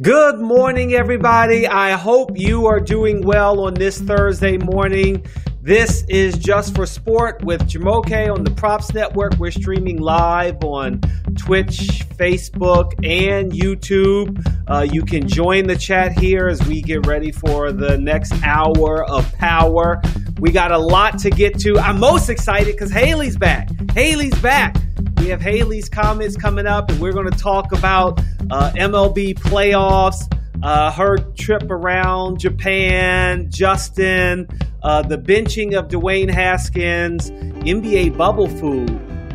Good morning, everybody. I hope you are doing well on this Thursday morning. This is Just for Sport with Jumoke on the Props Network. We're streaming live on Twitch, Facebook, and YouTube. Uh, you can join the chat here as we get ready for the next hour of power. We got a lot to get to. I'm most excited because Hayley's back. Hayley's back. We have Hayley's comments coming up, and we're going to talk about uh, MLB playoffs, uh, her trip around Japan, Justin, uh, the benching of Dwayne Haskins, NBA bubble food.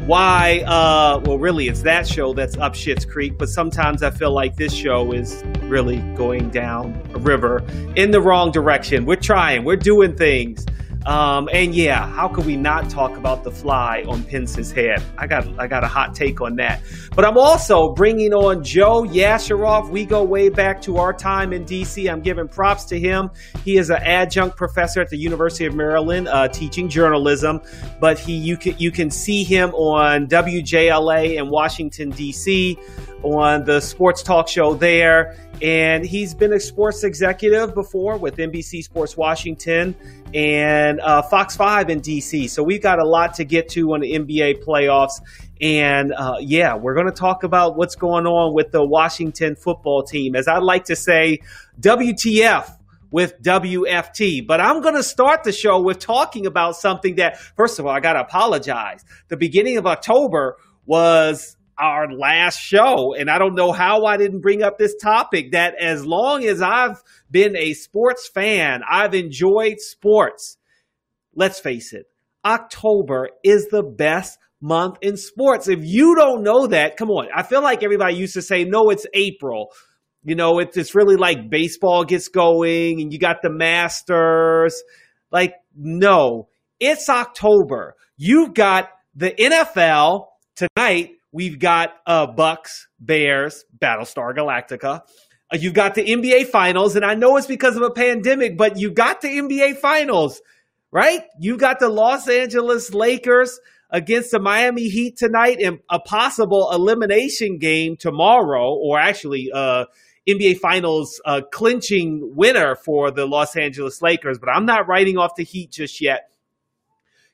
Why? Uh, well, really, it's that show that's up Schitt's Creek, but sometimes I feel like this show is really going down a river in the wrong direction. We're trying, we're doing things. Um, and yeah, how could we not talk about the fly on Pence's head? I got I got a hot take on that. But I'm also bringing on Joe Yasharoff. We go way back to our time in DC. I'm giving props to him. He is an adjunct professor at the University of Maryland, uh, teaching journalism. But he you can you can see him on WJLA in Washington D.C. on the sports talk show there. And he's been a sports executive before with NBC Sports Washington and uh, Fox 5 in DC. So we've got a lot to get to on the NBA playoffs. And uh, yeah, we're going to talk about what's going on with the Washington football team. As I like to say, WTF with WFT. But I'm going to start the show with talking about something that, first of all, I got to apologize. The beginning of October was our last show. And I don't know how I didn't bring up this topic that as long as I've been a sports fan, I've enjoyed sports. Let's face it, October is the best month in sports. If you don't know that, come on. I feel like everybody used to say, no, it's April. You know, it's, really like baseball gets going and you got the Masters. Like, no, it's October. You've got the NFL tonight We've got uh, Bucs, Bears, Battlestar Galactica. Uh, you've got the NBA Finals, and I know it's because of a pandemic, but you got the NBA Finals, right? You got the Los Angeles Lakers against the Miami Heat tonight, and a possible elimination game tomorrow, or actually, uh, NBA Finals uh, clinching winner for the Los Angeles Lakers. But I'm not writing off the Heat just yet.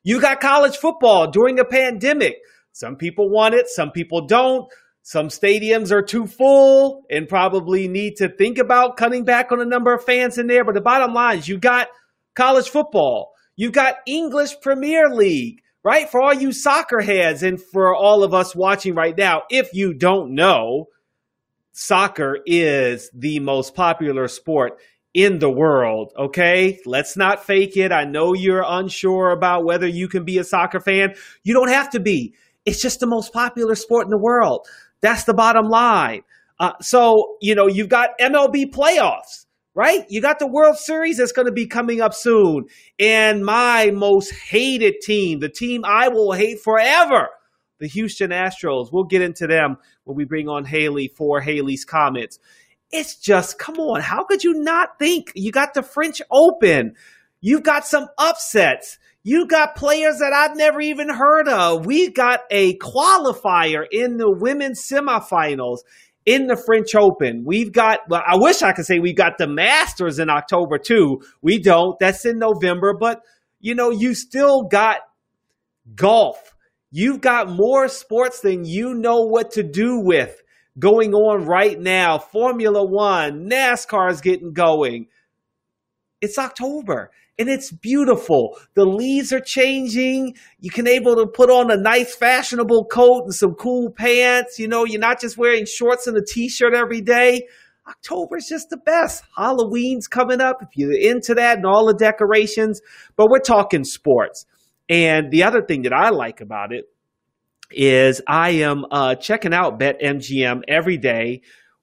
You got college football during a pandemic. Some people want it, some people don't. Some stadiums are too full and probably need to think about cutting back on the number of fans in there. But the bottom line is you got college football, you've got English Premier League, right? For all you soccer heads and for all of us watching right now, if you don't know, soccer is the most popular sport in the world, okay? Let's not fake it. I know you're unsure about whether you can be a soccer fan. You don't have to be. It's just the most popular sport in the world. That's the bottom line. Uh, so, you know, you've got MLB playoffs, right? You got the World Series that's going to be coming up soon. And my most hated team, the team I will hate forever, the Houston Astros. We'll get into them when we bring on Hayley for Hayley's comments. It's just, come on, how could you not think? You got the French Open, you've got some upsets. You got players that I've never even heard of. We got a qualifier in the women's semifinals in the French Open. We've got, well, I wish I could say we've got the Masters in October too. We don't. That's in November. But, you know, you still got golf. You've got more sports than you know what to do with going on right now. Formula One, NASCAR is getting going. It's October and it's beautiful. The leaves are changing. You can able to put on a nice fashionable coat and some cool pants. You know, you're not just wearing shorts and a t-shirt every day. October is just the best. Halloween's coming up if you're into that and all the decorations. But we're talking sports. And the other thing that I like about it is I am uh, checking out BetMGM every day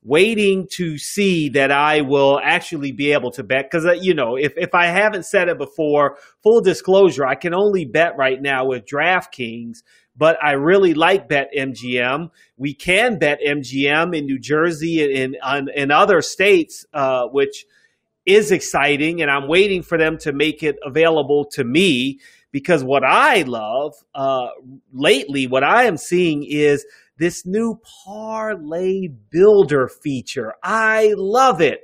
waiting to see that I will actually be able to bet. Because, uh, you know, if, if I haven't said it before, full disclosure, I can only bet right now with DraftKings, but I really like Bet MGM. We can bet MGM in New Jersey and in, in other states, uh, which is exciting. And I'm waiting for them to make it available to me because what I love uh, lately, what I am seeing is this new parlay builder feature. I love it.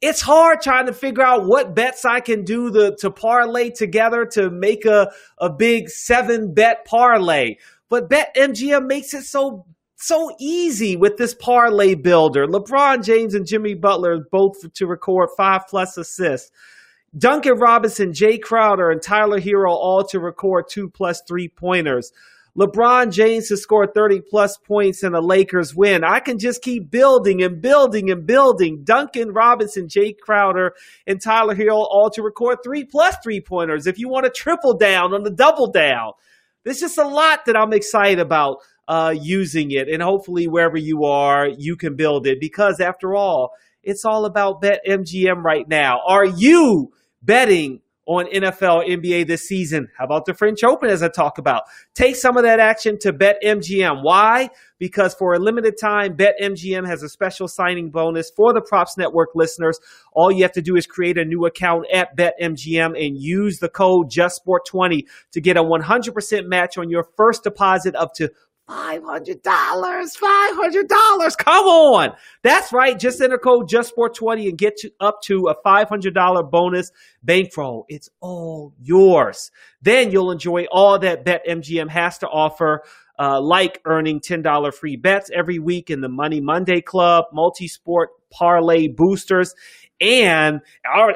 It's hard trying to figure out what bets I can do to, to parlay together to make a, a big seven bet parlay. But BetMGM makes it so so easy with this parlay builder. LeBron James and Jimmy Butler both to record five plus assists. Duncan Robinson, Jae Crowder, and Tyler Herro all to record two plus three pointers. LeBron James to score 30 plus points and the Lakers win. I can just keep building and building and building. Duncan Robinson, Jae Crowder, and Tyler Hill all to record three plus three pointers. If you want to triple down on the double down, there's just a lot that I'm excited about uh, using it. And hopefully, wherever you are, you can build it because, after all, it's all about BetMGM right now. Are you betting on NFL, NBA this season. How about the French Open, as I talk about? Take some of that action to BetMGM. Why? Because for a limited time, BetMGM has a special signing bonus for the Props Network listeners. All you have to do is create a new account at BetMGM and use the code JustSport20 to get a 100% match on your first deposit up to $500, $500. Come on. That's right. Just enter code JustSport20 and get you up to a $500 bonus bankroll. It's all yours. Then you'll enjoy all that BetMGM has to offer. Uh, like earning $10 free bets every week in the Money Monday Club, multi sport parlay boosters, and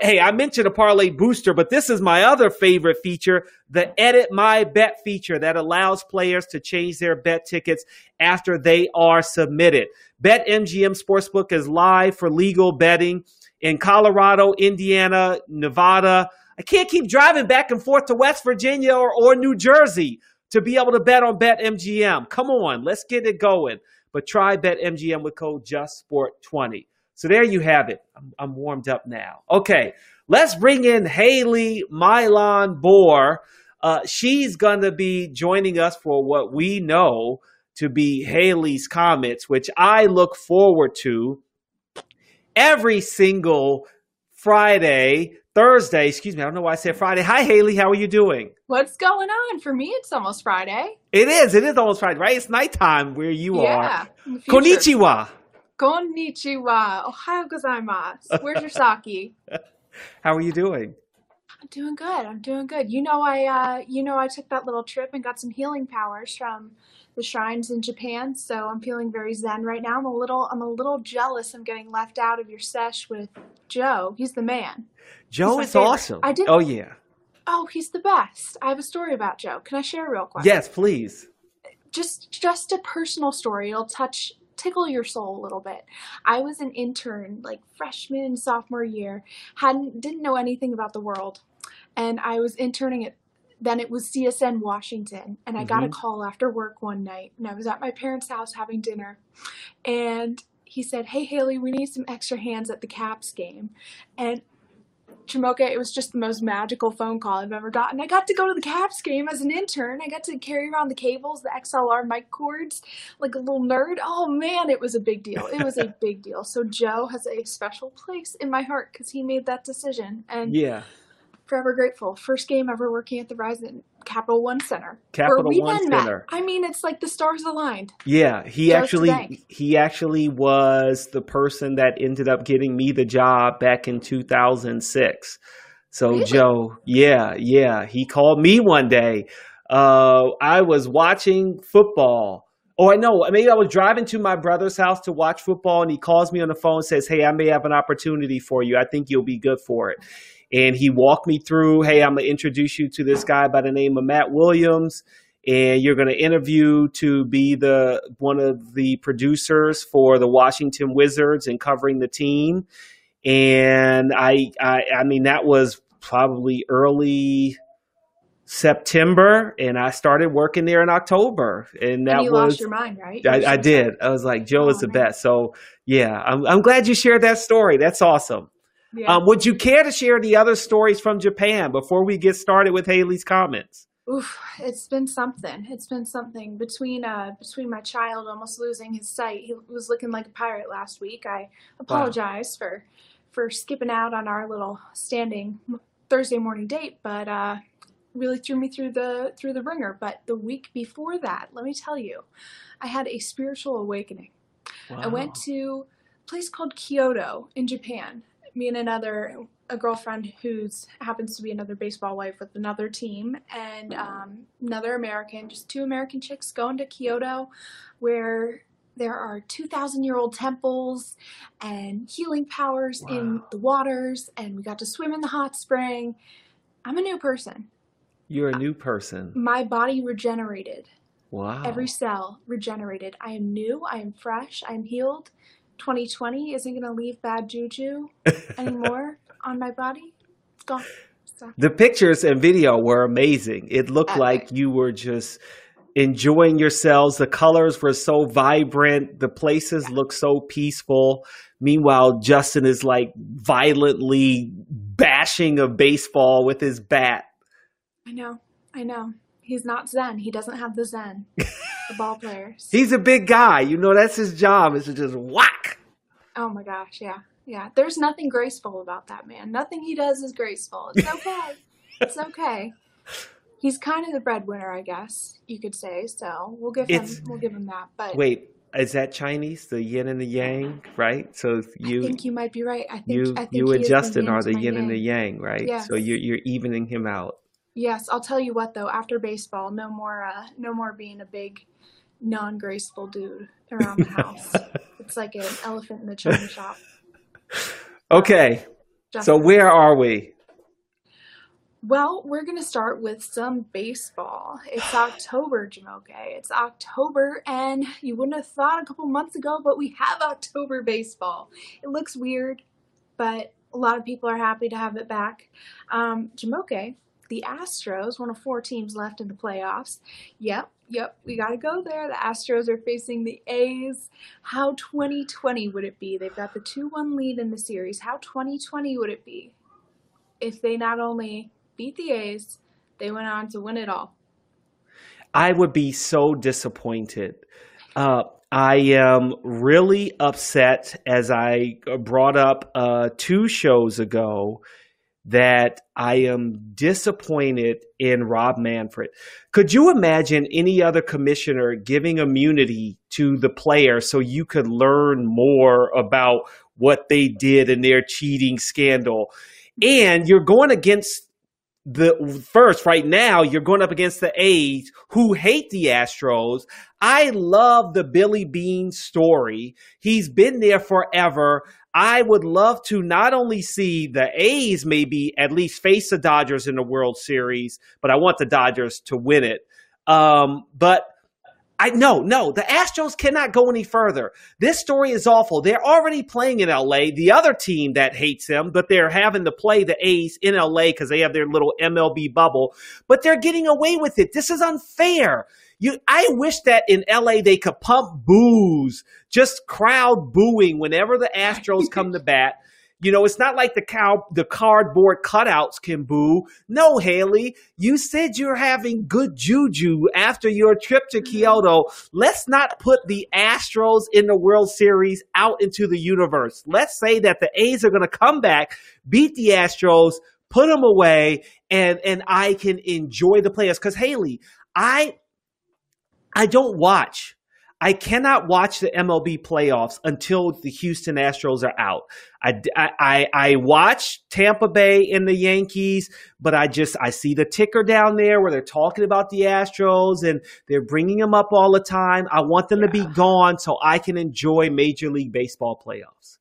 hey, I mentioned a parlay booster, but this is my other favorite feature the edit my bet feature that allows players to change their bet tickets after they are submitted. BetMGM Sportsbook is live for legal betting in Colorado, Indiana, Nevada. I can't keep driving back and forth to West Virginia or, or New Jersey to be able to bet on BetMGM. Come on, let's get it going. But try BetMGM with code JustSport20. So there you have it. I'm, I'm warmed up now. Okay, let's bring in Hayley Milan Bour. Uh, she's going to be joining us for what we know to be Hayley's Comments, which I look forward to every single Friday, Thursday, excuse me, I don't know why I said Friday. Hi, Hayley, how are you doing? What's going on? For me, it's almost Friday. It is. It is almost Friday, right? It's nighttime where you yeah, are. Konnichiwa. Konnichiwa. Ohayo gozaimasu. Where's your sake? How are you doing? I'm doing good. I'm doing good. You know, I uh, you know I took that little trip and got some healing powers from the shrines in Japan, so I'm feeling very zen right now. I'm a little I'm a little jealous. I'm getting left out of your sesh with Joe. He's the man. Joe is favorite. awesome. I did. Oh yeah. Oh, he's the best. I have a story about Joe. Can I share a real quick? Yes, please. Just just a personal story. It'll touch tickle your soul a little bit. I was an intern, like freshman, sophomore year, hadn't didn't know anything about the world, and I was interning at. Then it was CSN Washington, and I mm-hmm. got a mm-hmm. call after work one night, and I was at my parents' house having dinner, and he said, "Hey Hayley, we need some extra hands at the Caps game," and Jamocha, it was just the most magical phone call I've ever gotten. I got to go to the Caps game as an intern. I got to carry around the cables, the XLR mic cords, like a little nerd. Oh man, it was a big deal. It was a big deal. So Joe has a special place in my heart because he made that decision. And yeah, forever grateful. First game ever working at the Verizon Capital One Center. Capital One Center. Met. I mean, it's like the stars aligned. Yeah, he actually he actually was the person that ended up getting me the job back in 2006. So really? Joe, yeah, yeah, he called me one day. Uh, I was watching football. Oh, I know. Maybe I was driving to my brother's house to watch football, and he calls me on the phone and says, "Hey, I may have an opportunity for you. I think you'll be good for it." And he walked me through, hey, I'm going to introduce you to this guy by the name of Matt Williams. And you're going to interview to be the one of the producers for the Washington Wizards and covering the team. And I, I, I mean, that was probably early September, and I started working there in October. And that and you was lost your mind, right? I, I did. I was like, Joe oh, is the oh, man. best. So yeah, I'm, I'm glad you shared that story. That's awesome. Yeah. Um, would you care to share the other stories from Japan before we get started with Hayley's comments? Oof, it's been something. It's been something between uh between my child almost losing his sight. He was looking like a pirate last week. I apologize wow. for for skipping out on our little standing Thursday morning date, but uh really threw me through the through the ringer. But the week before that, let me tell you, I had a spiritual awakening. Wow. I went to a place called Kyoto in Japan. Me and another a girlfriend who's happens to be another baseball wife with another team and um, another American, just two American chicks going to Kyoto, where there are 2,000 year old temples and healing powers wow. in the waters, and we got to swim in the hot spring. I'm a new person. You're a new person. My body regenerated. Wow. Every cell regenerated. I am new. I am fresh. I am healed. 2020 isn't going to leave bad juju anymore on my body. It's gone. So. The pictures and video were amazing. It looked Epic. like you were just enjoying yourselves. The colors were so vibrant. The places yeah. look so peaceful. Meanwhile, Justin is like violently bashing a baseball with his bat. I know. I know. He's not Zen. He doesn't have the Zen. the ball players. He's a big guy. You know, that's his job is to just whack. Oh my gosh. Yeah. Yeah. There's nothing graceful about that man. Nothing he does is graceful. It's okay. it's okay he's kind of the breadwinner, I guess you could say. So we'll give it's, him we'll give him that. But wait, is that Chinese? The yin and the yang, right? So you, I think you might be right. I think you, I think you and Justin are the yin yang. and the yang, right? Yes. So you're you're evening him out. Yes, I'll tell you what though. After baseball, no more, uh, no more being a big, non-graceful dude around the house. it's like an elephant in the china shop. Okay, so where are we? Well, we're going to start with some baseball. It's October, Jumoke. It's October, and you wouldn't have thought a couple months ago, but we have October baseball. It looks weird, but a lot of people are happy to have it back. Um, Jumoke, the Astros, one of four teams left in the playoffs. Yep, yep, we got to go there. The Astros are facing the A's. How 2020 would it be? They've got the 2 1 lead in the series. How 2020 would it be if they not only beat the A's. They went on to win it all. I would be so disappointed. Uh, I am really upset, as I brought up uh, two shows ago, that I am disappointed in Rob Manfred. Could you imagine any other commissioner giving immunity to the player so you could learn more about what they did in their cheating scandal? And you're going against the first right now you're going up against the A's who hate the Astros. I love the Billy Beane story. He's been there forever. I would love to not only see the A's maybe at least face the Dodgers in the World Series, but I want the Dodgers to win it. Um, but I no, no, the Astros cannot go any further. This story is awful. They're already playing in LA. The other team that hates them, but they're having to play the A's in LA because they have their little MLB bubble. But they're getting away with it. This is unfair. You, I wish that in LA they could pump booze, just crowd booing whenever the Astros come to bat. You know, it's not like the cow, the cardboard cutouts can boo. No, Hayley, you said you're having good juju after your trip to mm-hmm. Kyoto. Let's not put the Astros in the World Series out into the universe. Let's say that the A's are going to come back, beat the Astros, put them away, and and I can enjoy the players. Because Hayley, I I don't watch I cannot watch the MLB playoffs until the Houston Astros are out. I, I, I watch Tampa Bay and the Yankees, but I just I see the ticker down there where they're talking about the Astros and they're bringing them up all the time. I want them yeah. to be gone so I can enjoy Major League Baseball playoffs.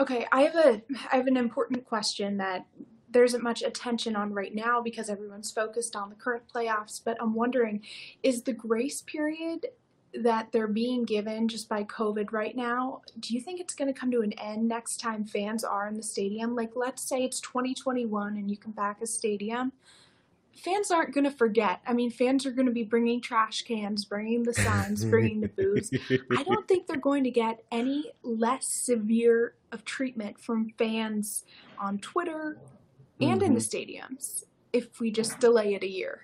Okay, I have a I have an important question that there isn't much attention on right now because everyone's focused on the current playoffs. But I'm wondering, is the grace period that they're being given just by COVID right now, do you think it's going to come to an end next time fans are in the stadium? Like, let's say it's 2021 and you can back a stadium. Fans aren't going to forget. I mean, fans are going to be bringing trash cans, bringing the signs, bringing the booze. I don't think they're going to get any less severe of treatment from fans on Twitter and mm-hmm. in the mm-hmm. stadiums if we just delay it a year.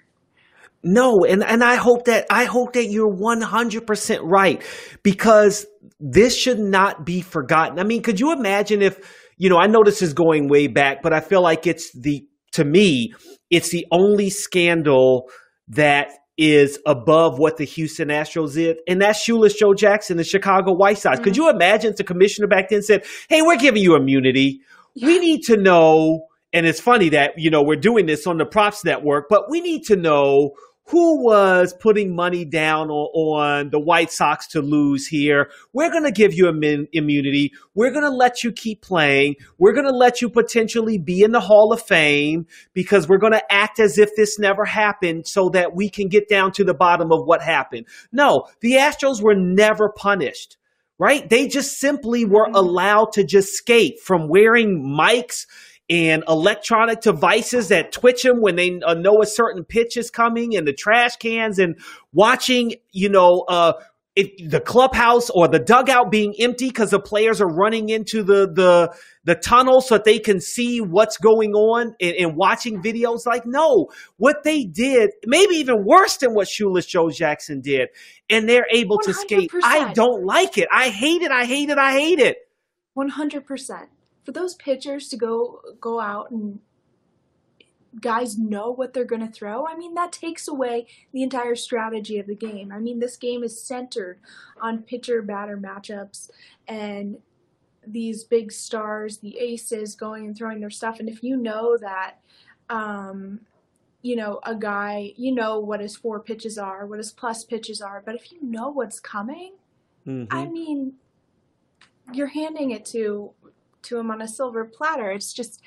No, and, and I hope that I hope that you're 100% right because this should not be forgotten. I mean, could you imagine if, you know, I know this is going way back, but I feel like it's the to me, it's the only scandal that is above what the Houston Astros did, and that's Shoeless Joe Jackson, the Chicago White Sox. Mm-hmm. Could you imagine if the commissioner back then said, "Hey, we're giving you immunity. Yeah. We need to know." And it's funny that you know we're doing this on the Props Network, but we need to know who was putting money down on, on, the White Sox to lose here. We're going to give you Im- immunity. We're going to let you keep playing. We're going to let you potentially be in the Hall of Fame because we're going to act as if this never happened so that we can get down to the bottom of what happened. No, the Astros were never punished right? They just simply were mm-hmm. allowed to just skate from wearing mics and electronic devices that twitch them when they uh, know a certain pitch is coming and the trash cans and watching, you know, uh, if the clubhouse or the dugout being empty because the players are running into the the the tunnel so that they can see what's going on and, and, watching videos. Like no what they did maybe even worse than what shoeless joe jackson did and they're able 100%. to skate i don't like it. I hate it. I hate it. I hate it. 100% for those pitchers to go go out and guys know what they're going to throw, I mean, that takes away the entire strategy of the game. I mean, this game is centered on pitcher batter matchups and these big stars, the aces going and throwing their stuff. And if you know that, um, you know, a guy, you know what his four pitches are, what his plus pitches are, but if you know what's coming, mm-hmm. I mean, you're handing it to to him on a silver platter. It's just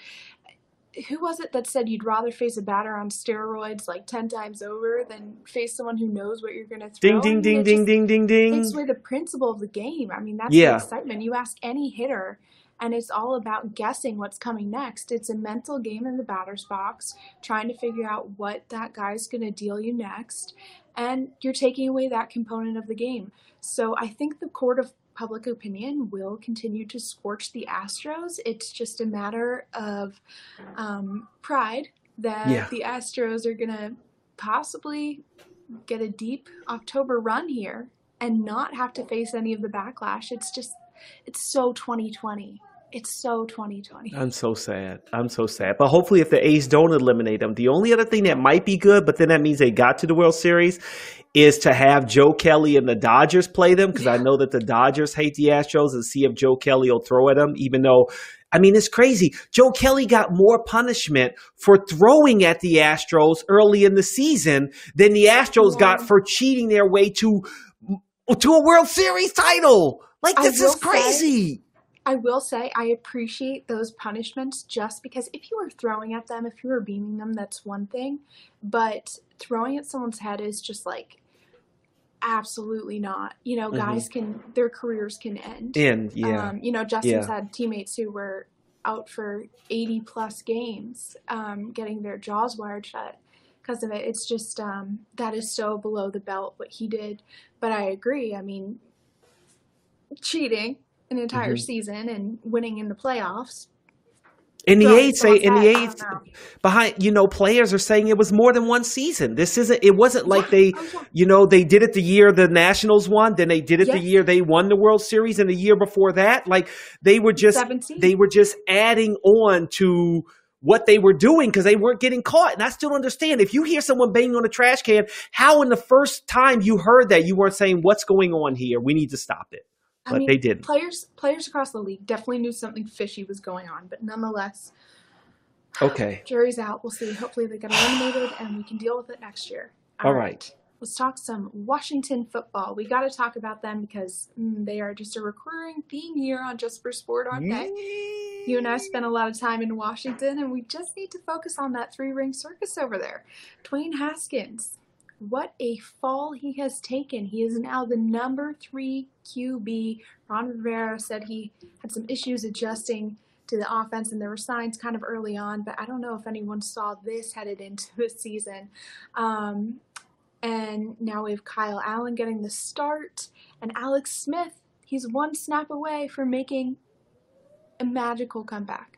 who was it that said you'd rather face a batter on steroids like 10 times over than face someone who knows what you're going to throw? Ding, ding, ding, ding, ding, ding, ding. It's away the principle of the game. I mean, that's yeah. the excitement. You ask any hitter, and it's all about guessing what's coming next. It's a mental game in the batter's box, trying to figure out what that guy's going to deal you next, and you're taking away that component of the game. So I think the court of public opinion will continue to scorch the Astros. It's just a matter of um, pride that yeah. the Astros are going to possibly get a deep October run here and not have to face any of the backlash. It's just, it's so 2020. It's so 2020. I'm so sad. I'm so sad. But hopefully, if the A's don't eliminate them, the only other thing that might be good, but then that means they got to the World Series, is to have Joe Kelly and the Dodgers play them because yeah. I know that the Dodgers hate the Astros and see if Joe Kelly will throw at them, even though. I mean, it's crazy. Joe Kelly got more punishment for throwing at the Astros early in the season than the Astros got for cheating their way to to a World Series title. Like this is crazy. Say, I will say I appreciate those punishments just because if you were throwing at them, if you were beaming them, that's one thing. But throwing at someone's head is just like absolutely not. You know, mm-hmm. guys can their careers can end. End, yeah. Um, you know, Justin's yeah. had teammates who were out for 80 plus games, um, getting their jaws wired shut because of it. It's just um, that is so below the belt what he did. But I agree. I mean, cheating an entire mm-hmm. season and winning in the playoffs in the eighth, say in the eighth, behind you know, players are saying it was more than one season. This isn't. It wasn't like they, you know, they did it the year the Nationals won, then they did it yes. the year they won the World Series, and the year before that, like they were just 17. they were just adding on to what they were doing because they weren't getting caught. And I still understand. If you hear someone banging on a trash can, how in the first time you heard that you weren't saying, "What's going on here? We need to stop it." I but mean, they didn't. Players players across the league definitely knew something fishy was going on, but nonetheless. Okay. Jury's out. We'll see. Hopefully they get eliminated and we can deal with it next year. All, All right. right. Let's talk some Washington football. We got to talk about them because mm, they are just a recurring theme here on Just for Sport, aren't they? You and I spent a lot of time in Washington, and we just need to focus on that three ring circus over there. Dwayne Haskins, what a fall he has taken. He is now the number three QB. Ron Rivera said he had some issues adjusting to the offense, and there were signs kind of early on, but I don't know if anyone saw this headed into the season. Um, and now we have Kyle Allen getting the start, and Alex Smith. He's one snap away from making a magical comeback.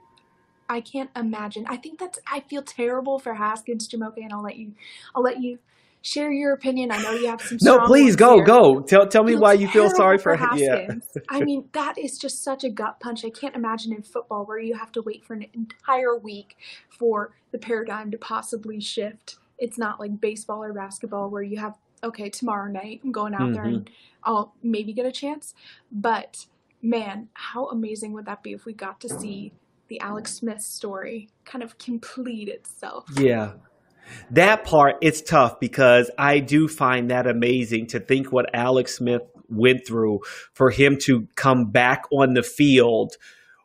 I can't imagine. I think that's. I feel terrible for Haskins, Jumoke, and I'll let you. I'll let you share your opinion. I know you have some. no, please go here. go. Tell tell me why you feel sorry for, for Haskins. Yeah. I mean, that is just such a gut punch. I can't imagine in football where you have to wait for an entire week for the paradigm to possibly shift. It's not like baseball or basketball where you have okay tomorrow night I'm going out mm-hmm. there and. I'll maybe get a chance, but man, how amazing would that be if we got to see the Alex Smith story kind of complete itself? Yeah. That part, it's tough because I do find that amazing to think what Alex Smith went through for him to come back on the field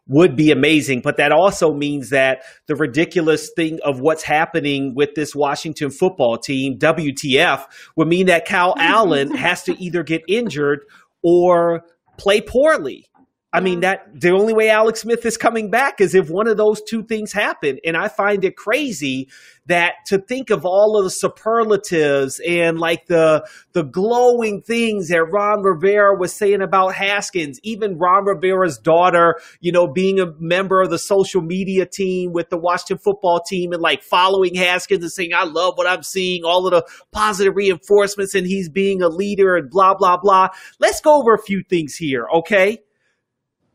would be amazing. But that also means that the ridiculous thing of what's happening with this Washington football team, WTF, would mean that Cal Allen has to either get injured or play poorly. I mean that the only way Alex Smith is coming back is if one of those two things happen. And I find it crazy that to think of all of the superlatives and like the the glowing things that Ron Rivera was saying about Haskins, even Ron Rivera's daughter, you know, being a member of the social media team with the Washington football team and like following Haskins and saying, I love what I'm seeing, all of the positive reinforcements and he's being a leader and blah, blah, blah. Let's go over a few things here, okay?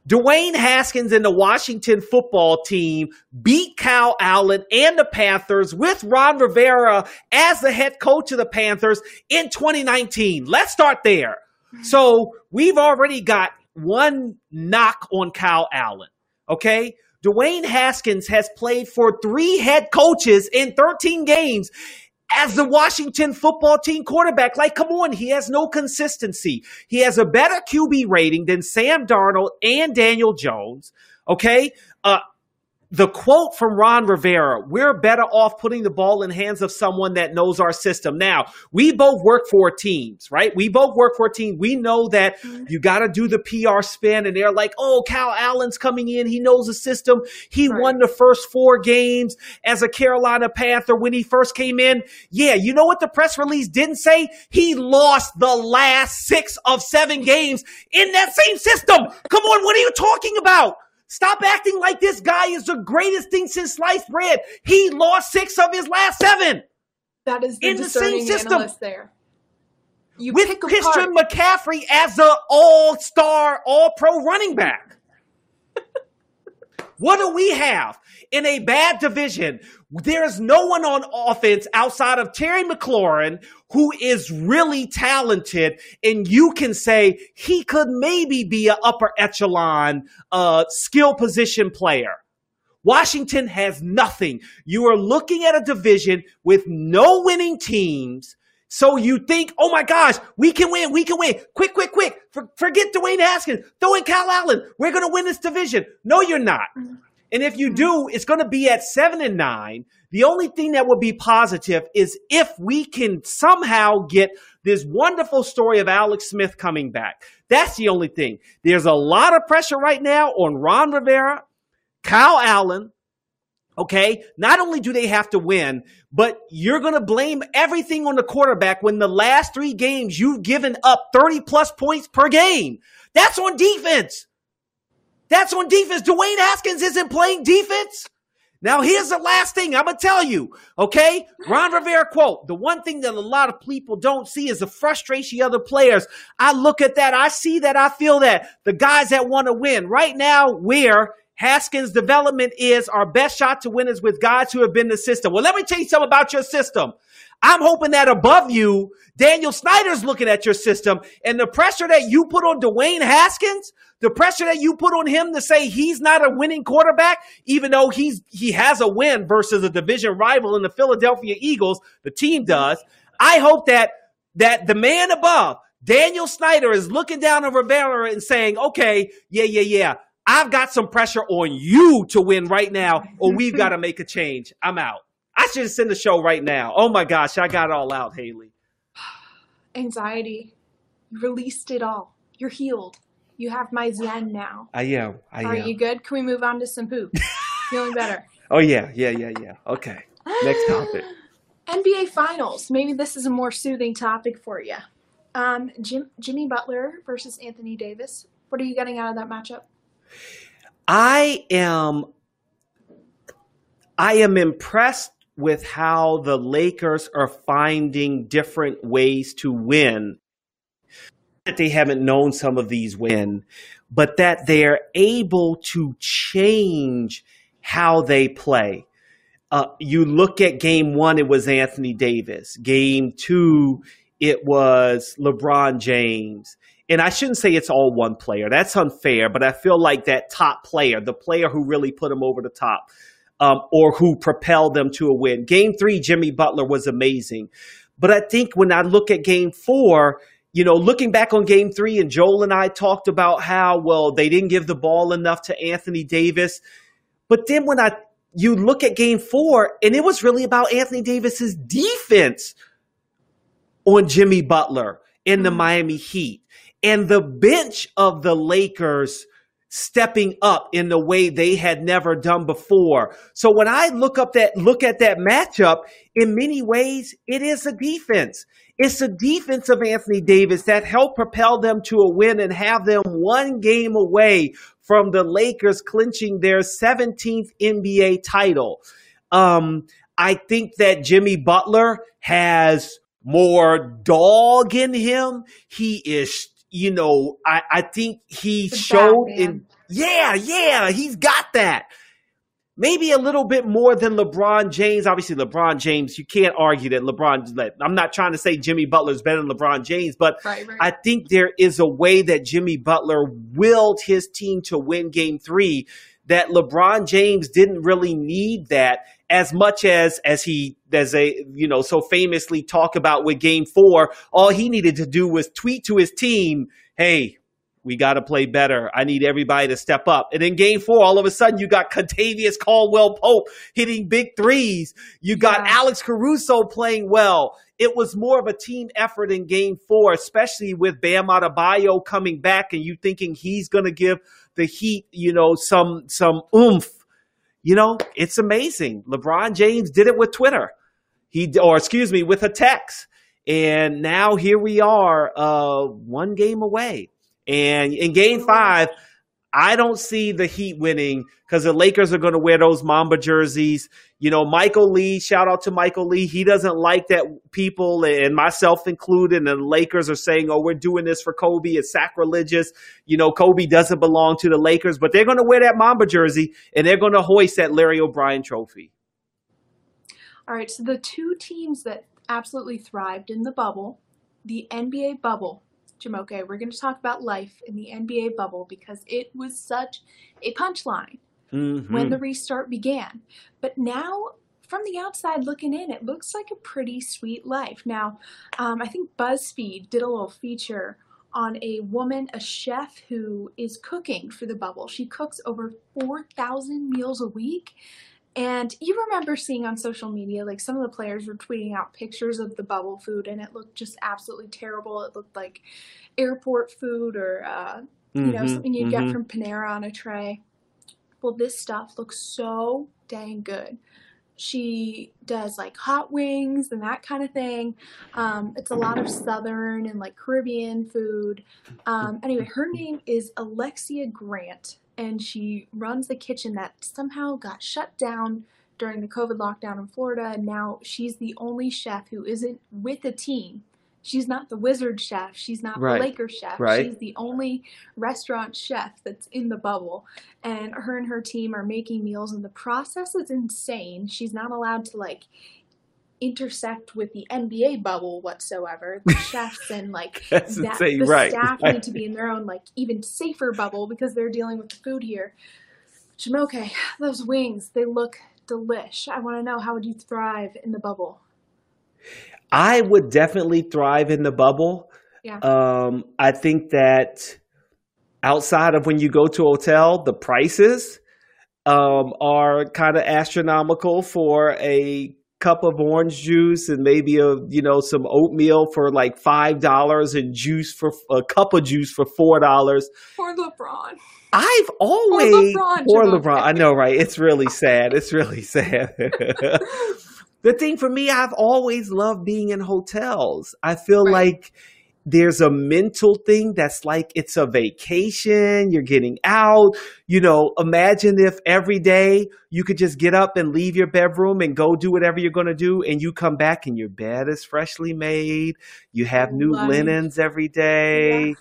Dwayne Haskins and the Washington football team beat Kyle Allen and the Panthers with Ron Rivera as the head coach of the Panthers in 2019. Let's start there. Mm-hmm. So we've already got one knock on Kyle Allen. Okay. Dwayne Haskins has played for three head coaches in 13 games as the Washington football team quarterback. Like, come on, he has no consistency. He has a better QB rating than Sam Darnold and Daniel Jones. Okay. Uh, the quote from Ron Rivera, we're better off putting the ball in hands of someone that knows our system. Now, we both work for teams, right? We both work for a team. We know that mm-hmm. you got to do the PR spin and they're like, "Oh, Cal Allen's coming in. He knows the system. He right. won the first 4 games as a Carolina Panther when he first came in." Yeah, you know what the press release didn't say? He lost the last 6 of 7 games in that same system. Come on, what are you talking about? Stop acting like this guy is the greatest thing since sliced bread. He lost six of his last seven. That is the in the same system there. You with Christian McCaffrey as the all-star, all-pro running back. What do we have in a bad division there's no one on offense outside of Terry McLaurin who is really talented, and you can say he could maybe be an upper echelon uh, skill position player. Washington has nothing. You are looking at a division with no winning teams. So you think, oh my gosh, we can win, we can win. Quick, quick, quick. For, forget Dwayne Haskins. Throw in Kyle Allen. We're going to win this division. No, you're not. Mm-hmm. And if you do, it's going to be at seven and nine. The only thing that would be positive is if we can somehow get this wonderful story of Alex Smith coming back. That's the only thing. There's a lot of pressure right now on Ron Rivera, Kyle Allen. Okay. Not only do they have to win, but you're going to blame everything on the quarterback when the last three games you've given up 30 plus points per game. That's on defense. That's on defense. Dwayne Haskins isn't playing defense. Now, here's the last thing I'm going to tell you, okay? Ron Rivera quote, the one thing that a lot of people don't see is the frustration of the players. I look at that, I see that, I feel that. The guys that want to win. Right now, where Haskins' development is our best shot to win is with guys who have been the system. Well, let me tell you something about your system. I'm hoping that above you, Daniel Snyder's looking at your system and the pressure that you put on Dwayne Haskins, the pressure that you put on him to say he's not a winning quarterback, even though he's he has a win versus a division rival in the Philadelphia Eagles, the team does. I hope that that the man above, Daniel Snyder, is looking down on Rivera and saying, okay, yeah, yeah, yeah. I've got some pressure on you to win right now, or we've got to make a change. I'm out. I should send the show right now. Oh my gosh, I got it all out, Hayley. Anxiety. You released it all. You're healed. You have my zen now. I am. I Are am. you good? Can we move on to some poop? Feeling better. Oh yeah, yeah, yeah, yeah. Okay. Next topic. NBA Finals. Maybe this is a more soothing topic for you. Um, Jim, Jimmy Butler versus Anthony Davis. What are you getting out of that matchup? I am. I am impressed with how the Lakers are finding different ways to win. That they haven't known some of these win, but that they're able to change how they play. Uh, you look at game one, it was Anthony Davis. Game two, it was LeBron James. And I shouldn't say it's all one player. That's unfair, but I feel like that top player, the player who really put them over the top, um, or who propelled them to a win. Game three, Jimmy Butler was amazing. But I think when I look at game four, you know, looking back on game three, and Joel and I talked about how, well, they didn't give the ball enough to Anthony Davis. But then when I you look at game four, and it was really about Anthony Davis's defense on Jimmy Butler in the mm-hmm. Miami Heat. And the bench of the Lakers stepping up in the way they had never done before. So when I look up that look at that matchup, in many ways, it is a defense. It's the defense of Anthony Davis that helped propel them to a win and have them one game away from the Lakers clinching their 17th NBA title. Um, I think that Jimmy Butler has more dog in him. He is, you know, I, I think he showed in, yeah, yeah, he's got that maybe a little bit more than LeBron James. Obviously, LeBron James, you can't argue that LeBron. I'm not trying to say Jimmy Butler is better than LeBron James, but right, right. I think there is a way that Jimmy Butler willed his team to win Game Three. That LeBron James didn't really need that as much as as he as a you know so famously talk about with Game Four. All he needed to do was tweet to his team, "Hey, we got to play better. I need everybody to step up. And in game four, all of a sudden, you got Kentavious Caldwell Pope hitting big threes. You got yeah. Alex Caruso playing well. It was more of a team effort in game four, especially with Bam Adebayo coming back and you thinking he's going to give the Heat, you know, some some oomph. You know, it's amazing. LeBron James did it with Twitter. He or excuse me, with a text. And now here we are, uh, one game away and in game five, I don't see the Heat winning because the Lakers are going to wear those Mamba jerseys. You know, Michael Lee, shout out to Michael Lee. He doesn't like that people, and myself included, and the Lakers are saying, oh, we're doing this for Kobe. It's sacrilegious. You know, Kobe doesn't belong to the Lakers, but they're going to wear that Mamba jersey and they're going to hoist that Larry O'Brien trophy. All right, so the two teams that absolutely thrived in the bubble, the NBA bubble, Jumoke, we're going to talk about life in the NBA bubble because it was such a punchline mm-hmm. when the restart began. But now, from the outside looking in, it looks like a pretty sweet life. Now, um, I think BuzzFeed did a little feature on a woman, a chef who is cooking for the bubble. She cooks over 4,000 meals a week. And you remember seeing on social media, like some of the players were tweeting out pictures of the bubble food, and it looked just absolutely terrible. It looked like airport food or, uh, mm-hmm, you know, mm-hmm, something you'd mm-hmm. get from Panera on a tray. Well, this stuff looks so dang good. She does like hot wings and that kind of thing. Um, it's a lot of Southern and like Caribbean food. Um, anyway, her name is Alexia Grant and she runs the kitchen that somehow got shut down during the COVID lockdown in Florida. And now she's the only chef who isn't with a team. She's not the wizard chef. She's not right. the Lakers chef. Right. She's the only restaurant chef that's in the bubble. And her and her team are making meals, and the process is insane. She's not allowed to like intersect with the NBA bubble whatsoever. The chefs and like that, the right, staff right. need to be in their own like even safer bubble because they're dealing with the food here. Jumoke, those wings, they look delish. I want to know how would you thrive in the bubble? I would definitely thrive in the bubble. Yeah. Um, I think that outside of when you go to a hotel, the prices um, are kind of astronomical for a cup of orange juice and maybe a you know some oatmeal for like five dollars and juice for a cup of juice for four dollars. For LeBron. I've always LeBron, for LeBron. I know, right? It's really sad. It's really sad. the thing for me, I've always loved being in hotels. I feel right. like there's a mental thing that's like it's a vacation, you're getting out. You know, imagine if every day you could just get up and leave your bedroom and go do whatever you're going to do, and you come back and your bed is freshly made, you have new linens every day. Yeah.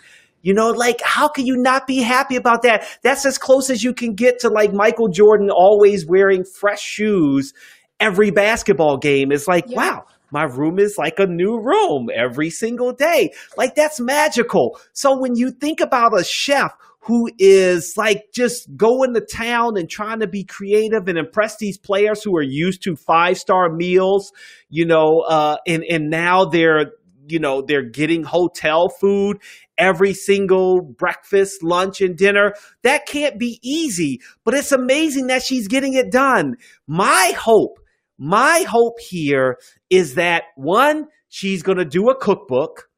You know, like how can you not be happy about that? That's as close as you can get to like Michael Jordan always wearing fresh shoes every basketball game. is like, Yeah. wow, my room is like a new room every single day. Like that's magical. So when you think about a chef who is like just going to town and trying to be creative and impress these players who are used to five star meals, you know, uh, and and now they're you know they're getting hotel food every single breakfast, lunch, and dinner. That can't be easy, but it's amazing that she's getting it done. My hope, my hope here is that one, she's going to do a cookbook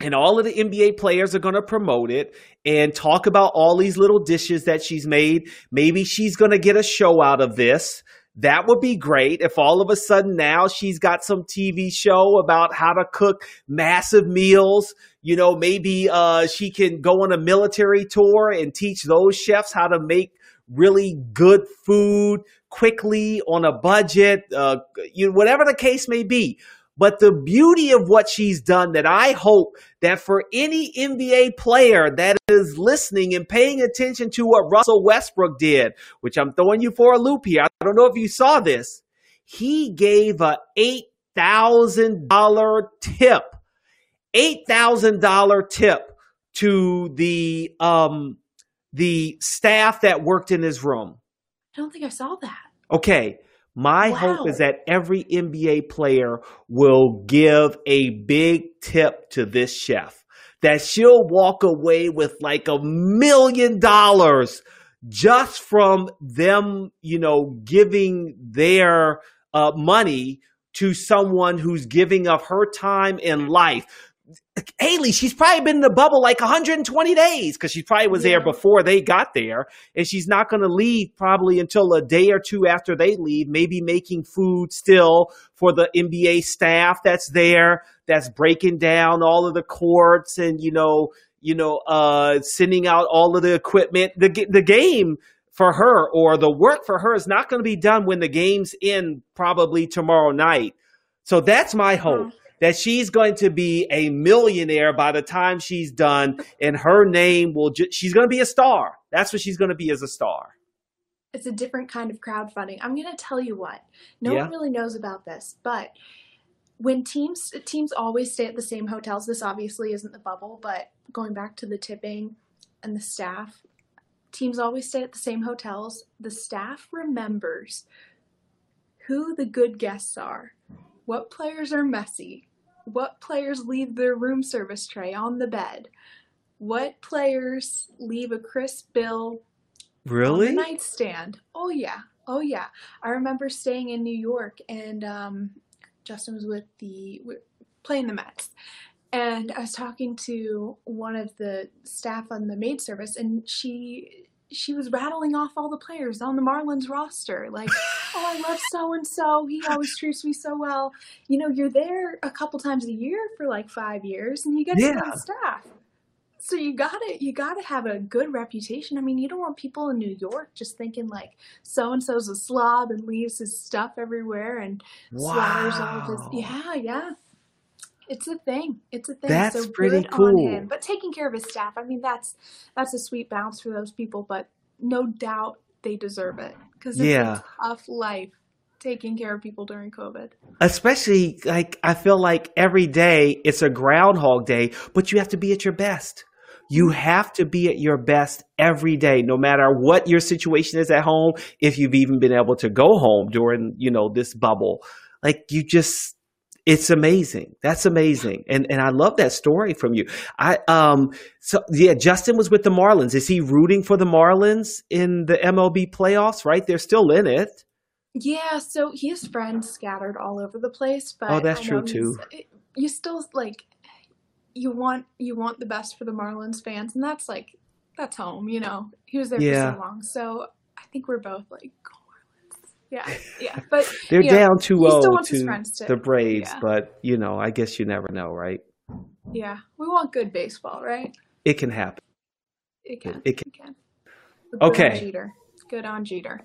and all of the NBA players are going to promote it and talk about all these little dishes that she's made. Maybe she's going to get a show out of this. That would be great if all of a sudden now she's got some TV show about how to cook massive meals. You know, maybe uh, she can go on a military tour and teach those chefs how to make really good food quickly on a budget, uh, you whatever the case may be. But the beauty of what she's done that I hope that for any NBA player that is listening and paying attention to what Russell Westbrook did, which I'm throwing you for a loop here. I don't know if you saw this. He gave a $8,000 tip, $8,000 tip to the, um, the staff that worked in his room. I don't think I saw that. Okay. My Wow. hope is that every NBA player will give a big tip to this chef. That she'll walk away with like a million dollars just from them, you know, giving their uh, money to someone who's giving of her time and life. Hayley, she's probably been in the bubble like 120 days because she probably was there before they got there. And she's not going to leave probably until a day or two after they leave, maybe making food still for the NBA staff that's there, that's breaking down all of the courts and, you know, you know, uh, sending out all of the equipment. The, the game for her or the work for her is not going to be done when the game's in probably tomorrow night. So that's my hope that she's going to be a millionaire by the time she's done and her name will ju- she's going to be a star. That's what she's going to be as a star. It's a different kind of crowdfunding. I'm going to tell you what. No Yeah. one really knows about this, but when teams teams always stay at the same hotels, this obviously isn't the bubble, but going back to the tipping and the staff, teams always stay at the same hotels. The staff remembers who the good guests are, what players are messy, what players leave their room service tray on the bed, what players leave a crisp bill on the Really? nightstand. Oh yeah, oh yeah. I remember staying in New York, and um, Justin was with the playing the Mets, and I was talking to one of the staff on the maid service, and she she was rattling off all the players on the Marlins roster, like, oh, I love so and so. He always treats me so well. You know, you're there a couple times a year for like five years, and you get to know the staff. So you gotta you gotta have a good reputation. I mean, you don't want people in New York just thinking like so and so's a slob and leaves his stuff everywhere and slaughters all of his. Yeah, yeah. It's a thing. It's a thing. That's so pretty cool. on him. But taking care of his staff, I mean, that's that's a sweet bounce for those people. But no doubt they deserve it because it's Yeah. a tough life taking care of people during COVID. Especially like I feel like every day it's a groundhog day, but you have to be at your best. You mm-hmm. have to be at your best every day, no matter what your situation is at home. If you've even been able to go home during, you know, this bubble, like you just, it's amazing. That's amazing. And, and I love that story from you. I, um, so yeah, Justin was with the Marlins. Is he rooting for the Marlins in the MLB playoffs, right? They're still in it. Yeah, so he has friends scattered all over the place, but Oh, that's true, too. You still like you want you want the best for the Marlins fans, and that's like that's home, you know. He was there Yeah. for so long, so I think we're both like. Yeah, yeah, but They're down 2 he still 0 wants his to friends to. the Braves, yeah. but you know, I guess you never know, right? Yeah, we want good baseball, right? It can happen. It can. It can. It can. Okay. Jeter. Good on Jeter.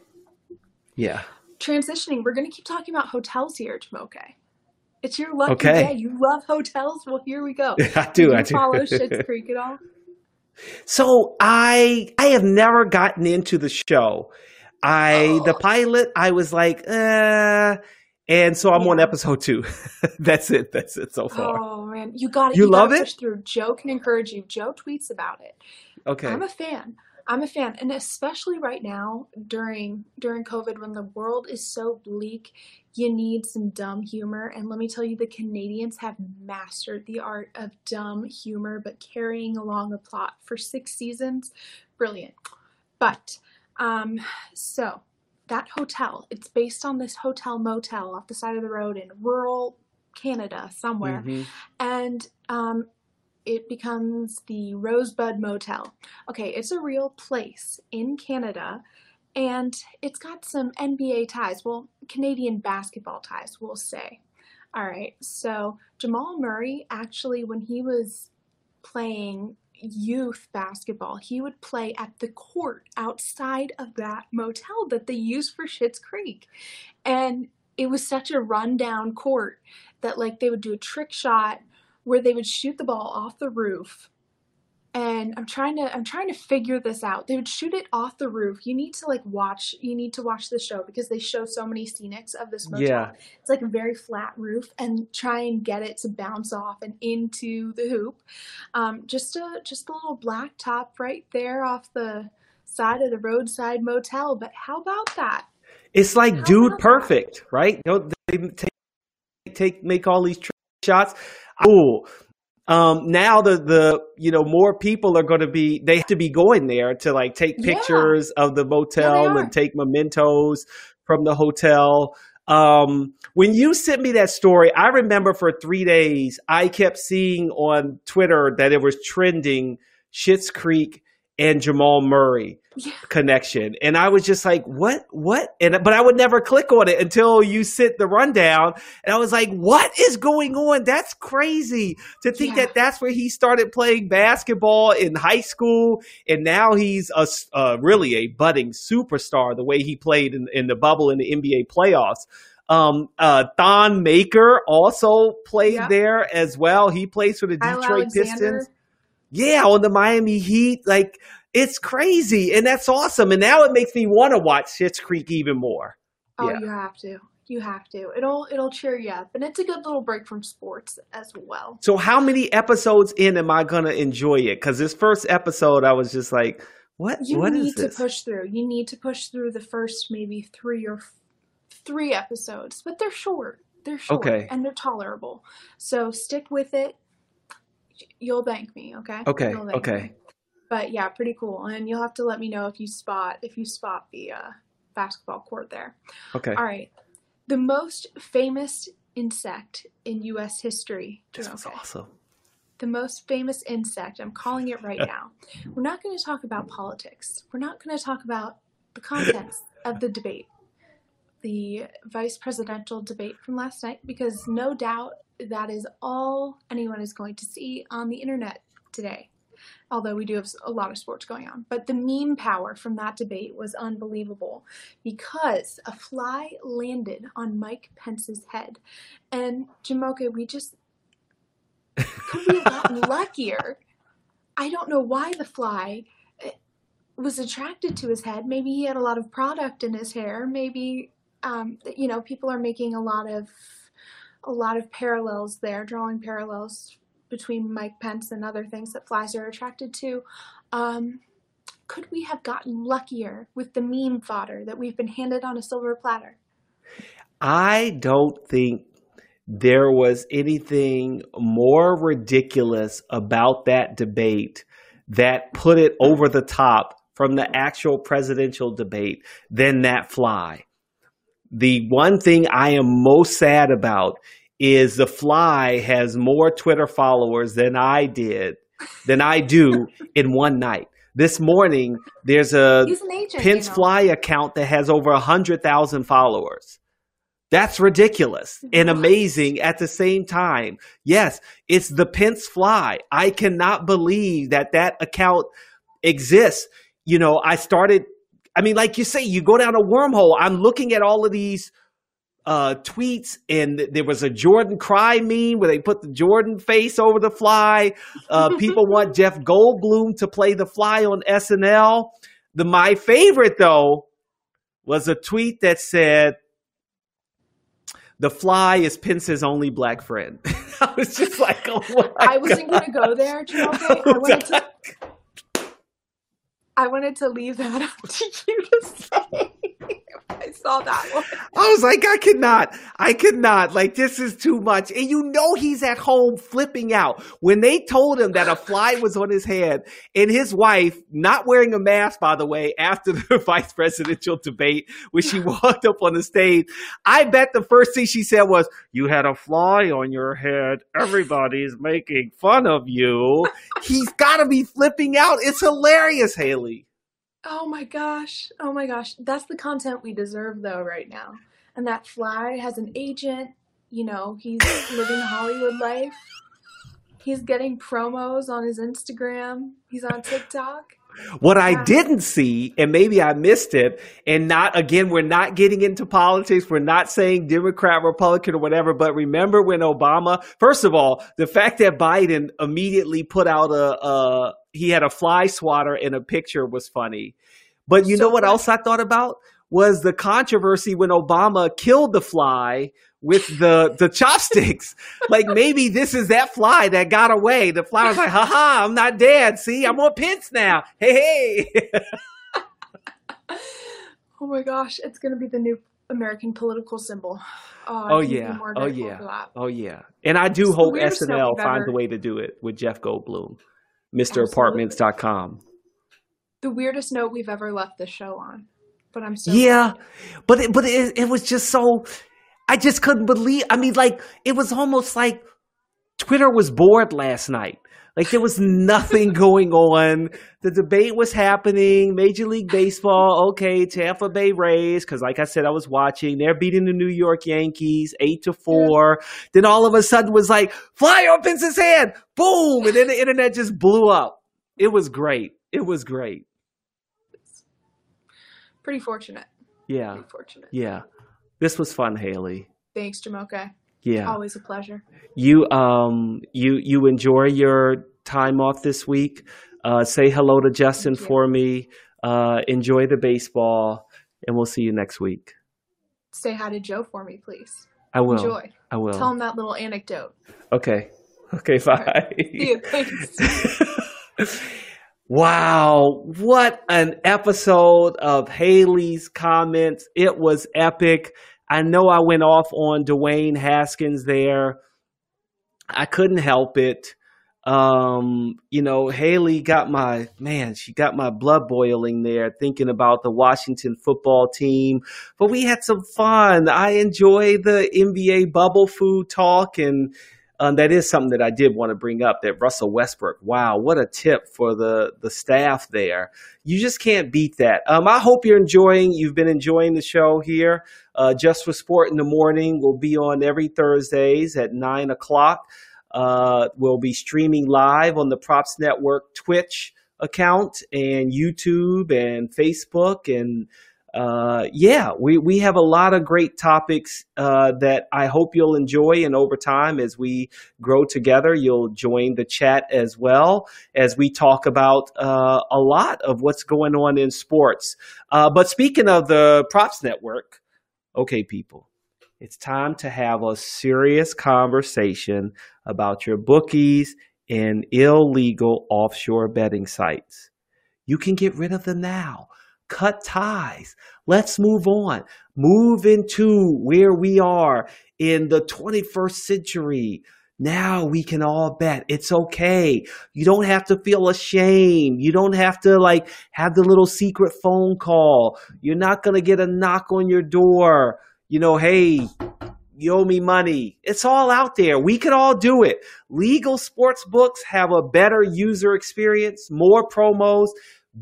Yeah. Transitioning, we're going to keep talking about hotels here, Jumoke. It's your lucky Okay. day. You love hotels. Well, here we go. I do. I do. follow Schitt's Creek at all? So I I have never gotten into the show. I the Oh. pilot I was like, uh and so I'm on episode two. That's it. That's it so far. Oh man, you got it. You gotta love it? Through. Joe can encourage you. Joe tweets about it. Okay. I'm a fan. I'm a fan, and especially right now during during COVID, when the world is so bleak, you need some dumb humor. And let me tell you, the Canadians have mastered the art of dumb humor, but carrying along a plot for six seasons, brilliant. But um, so that hotel, it's based on this hotel motel off the side of the road in rural Canada somewhere Mhm. and um, it becomes the Rosebud Motel. Okay, it's a real place in Canada, and it's got some NBA ties. Well, Canadian basketball ties, we'll say. All right, so Jamal Murray actually, when he was playing youth basketball, he would play at the court outside of that motel that they used for Schitt's Creek. And it was such a rundown court that like they would do a trick shot where they would shoot the ball off the roof and i'm trying to i'm trying to figure this out they would shoot it off the roof you need to like watch you need to watch the show because they show so many scenics of this motel Yeah. it's like a very flat roof and try and get it to bounce off and into the hoop um, just a just a little black top right there off the side of the roadside motel but how about that It's like How dude about that? perfect, right? You know, they take take make all these trick shots. Cool. Um, now the the you know more people are going to be they have to be going there to like take Yeah. pictures of the motel are. and take mementos from the hotel. Um, when you sent me that story, I remember for three days I kept seeing on Twitter that it was trending Schitt's Creek and Jamal Murray yeah connection and i was just like what what and but i would never click on it until you sent the rundown and i was like what is going on that's crazy to think Yeah. that that's where he started playing basketball in high school and now he's a, uh, really a budding superstar the way he played in, in the bubble in the nba playoffs um, uh, Thon Maker also played Yep. there as well. He plays for the Detroit Pistons. Yeah, on the Miami Heat. Like, it's crazy. And that's awesome. And now it makes me want to watch Schitt's Creek even more. Oh, Yeah. you have to. You have to. It'll it'll cheer you up, and it's a good little break from sports as well. So, how many episodes in am I to enjoy it? Because this first episode, I was just like, what? You what is need to this? push through. You need to push through the first maybe three or f- three episodes, but they're short. They're short Okay. and they're tolerable. So stick with it. You'll thank me, okay? Okay, okay. me. But yeah, pretty cool. And you'll have to let me know if you spot if you spot the uh, basketball court there. Okay. All right. The most famous insect in U.S. history. This was Okay. awesome. the most famous insect. I'm calling it right now. We're not going to talk about politics. We're not going to talk about the contents of the debate, the vice presidential debate from last night, because no doubt that is all anyone is going to see on the internet today. Although we do have a lot of sports going on. But the meme power from that debate was unbelievable because a fly landed on Mike Pence's head. And Jumoke, we just could we have gotten luckier? I don't know why the fly eh, was attracted to his head. Maybe he had a lot of product in his hair. Maybe, um, you know, people are making a lot of a lot of parallels there, drawing parallels between Mike Pence and other things that flies are attracted to. Um, could we have gotten luckier with the meme fodder that we've been handed on a silver platter? I don't think there was anything more ridiculous about that debate that put it over the top from the actual presidential debate than that fly. The one thing I am most sad about is the fly has more Twitter followers than I did, than I do in one night. This morning, there's a agent. Pence you know. Fly account that has over 100,000 followers. That's ridiculous and amazing at the same time. Yes, it's the Pence fly. I cannot believe that that account exists. You know, I started, I mean, like you say, you go down a wormhole. I'm looking at all of these uh, tweets, and there was a Jordan cry meme where they put the Jordan face over the fly. Uh, people want Jeff Goldblum to play the fly on SNL. The my favorite though was a tweet that said, "The fly is Pence's only black friend." I was just like, "Oh I wasn't going to go there, Joe. I wanted to. I wanted to leave that up to you to say. I saw that one. I was like, I cannot, I cannot. Like, this is too much. And you know, he's at home flipping out. When they told him that a fly was on his head and his wife, not wearing a mask, by the way, after the vice presidential debate, when she walked up on the stage, I bet the first thing she said was, You had a fly on your head. Everybody's making fun of you. He's got to be flipping out. It's hilarious, Hayley. Oh my gosh. Oh my gosh. That's the content we deserve though right now. And that fly has an agent, you know, he's living Hollywood life. He's getting promos on his Instagram. He's on TikTok. What I didn't see, and maybe I missed it, and not again, we're not getting into politics. We're not saying Democrat, Republican, or whatever. But remember when Obama, first of all, the fact that Biden immediately put out a, a he had a fly swatter in a picture was funny. But you so know what funny. else I thought about? Was the controversy when Obama killed the fly with the the chopsticks. like maybe this is that fly that got away. The fly was like, haha, I'm not dead. See, I'm on Pence now. Hey, hey. oh my gosh, it's gonna be the new American political symbol. Oh, oh yeah. Oh yeah. Oh yeah. And I do it's hope SNL finds a way to do it with Jeff Goldblum. Mr. MrApartments.com. The weirdest note we've ever left the show on. But I'm so Yeah. Glad. But it, but it, it was just so I just couldn't believe I mean like it was almost like Twitter was bored last night. Like there was nothing going on. The debate was happening. Major League Baseball, okay, Tampa Bay Rays, because like I said, I was watching. They're beating the New York Yankees eight to four. Then all of a sudden was like, fly opens his hand, boom, and then the internet just blew up. It was great. It was great. Pretty fortunate. Yeah. Pretty fortunate. Yeah. This was fun, Hayley. Thanks, Jumoke. Yeah. Always a pleasure. You um you you enjoy your time off this week. Uh, say hello to Justin for me. Uh, enjoy the baseball, and we'll see you next week. Say hi to Joe for me, please. I will. Enjoy. I will. Tell him that little anecdote. Okay. Okay, bye. Right. See you. Thanks. wow. What an episode of Hayley's comments. It was epic. I know I went off on Dwayne Haskins there. I couldn't help it. Um, you know, Hayley got my man, she got my blood boiling there thinking about the Washington football team. But we had some fun. I enjoy the NBA bubble food talk and um, that is something that I did want to bring up that Russell Westbrook. Wow, what a tip for the the staff there. You just can't beat that. Um, I hope you're enjoying. You've been enjoying the show here. Uh, just for sport in the morning. We'll be on every Thursdays at nine o'clock. Uh, we'll be streaming live on the Props Network Twitch account and YouTube and Facebook and uh, yeah, we, we have a lot of great topics uh, that I hope you'll enjoy. And over time, as we grow together, you'll join the chat as well as we talk about uh, a lot of what's going on in sports. Uh, but speaking of the Props Network, okay, people, it's time to have a serious conversation about your bookies and illegal offshore betting sites. You can get rid of them now. Cut ties. Let's move on. Move into where we are in the 21st century. Now we can all bet. It's okay. You don't have to feel ashamed. You don't have to like have the little secret phone call. You're not going to get a knock on your door you know, hey, you owe me money. It's all out there. We can all do it. Legal sports books have a better user experience, more promos,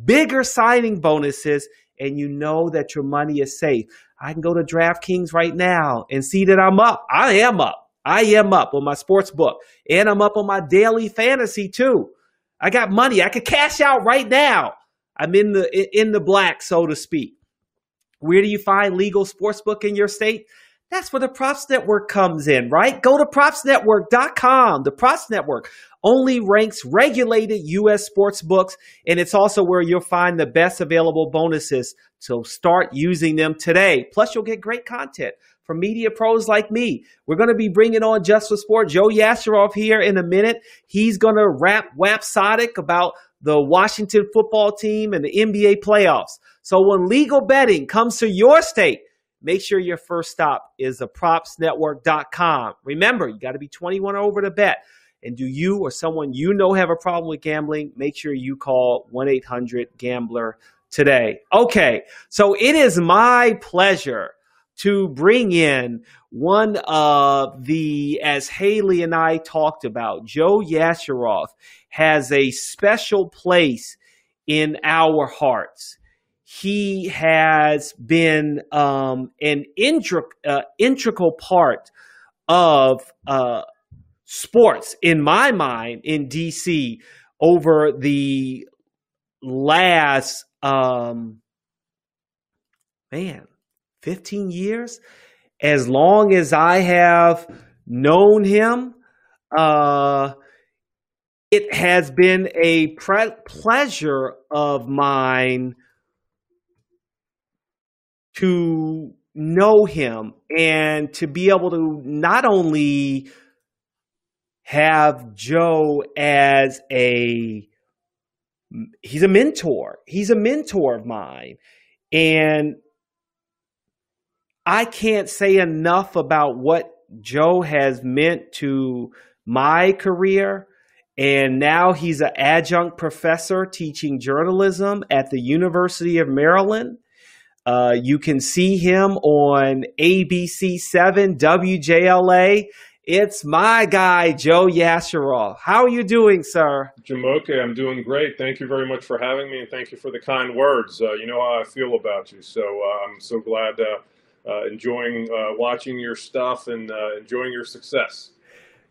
bigger signing bonuses, and you know that your money is safe. I can go to DraftKings right now and see that I'm up. I am up. I am up on my sports book and I'm up on my daily fantasy too. I got money. I could cash out right now. I'm in the in the black, so to speak. Where do you find legal sportsbook in your state? That's where the Props Network comes in, right? Go to propsnetwork.com. The Props Network only ranks regulated U.S. sports books, and it's also where you'll find the best available bonuses. So start using them today. Plus, you'll get great content from media pros like me. We're going to be bringing on Just for Sport Joe Yasharoff here in a minute. He's going to rap Wapsodic about the Washington football team and the NBA playoffs. So when legal betting comes to your state, make sure your first stop is the propsnetwork.com. Remember, you got to be 21 or over to bet. And do you or someone you know have a problem with gambling? Make sure you call 1 800 Gambler today. Okay, so it is my pleasure to bring in one of the, as Hayley and I talked about, Joe Yasharoff has a special place in our hearts. He has been um, an intric- uh, integral part of uh, sports, in my mind, in DC over the last, um, man, 15 years, as long as I have known him, uh, it has been a pre- pleasure of mine to know him and to be able to not only have Joe as a he's a mentor. He's a mentor of mine. And I can't say enough about what Joe has meant to my career. And now he's an adjunct professor teaching journalism at the University of Maryland. Uh, you can see him on ABC7 WJLA. It's my guy, Joe Yasharoff. How are you doing, sir? Jumoke, I'm doing great. Thank you very much for having me, and thank you for the kind words. Uh, you know how I feel about you, so uh, I'm so glad uh, uh, enjoying uh, watching your stuff and uh, enjoying your success.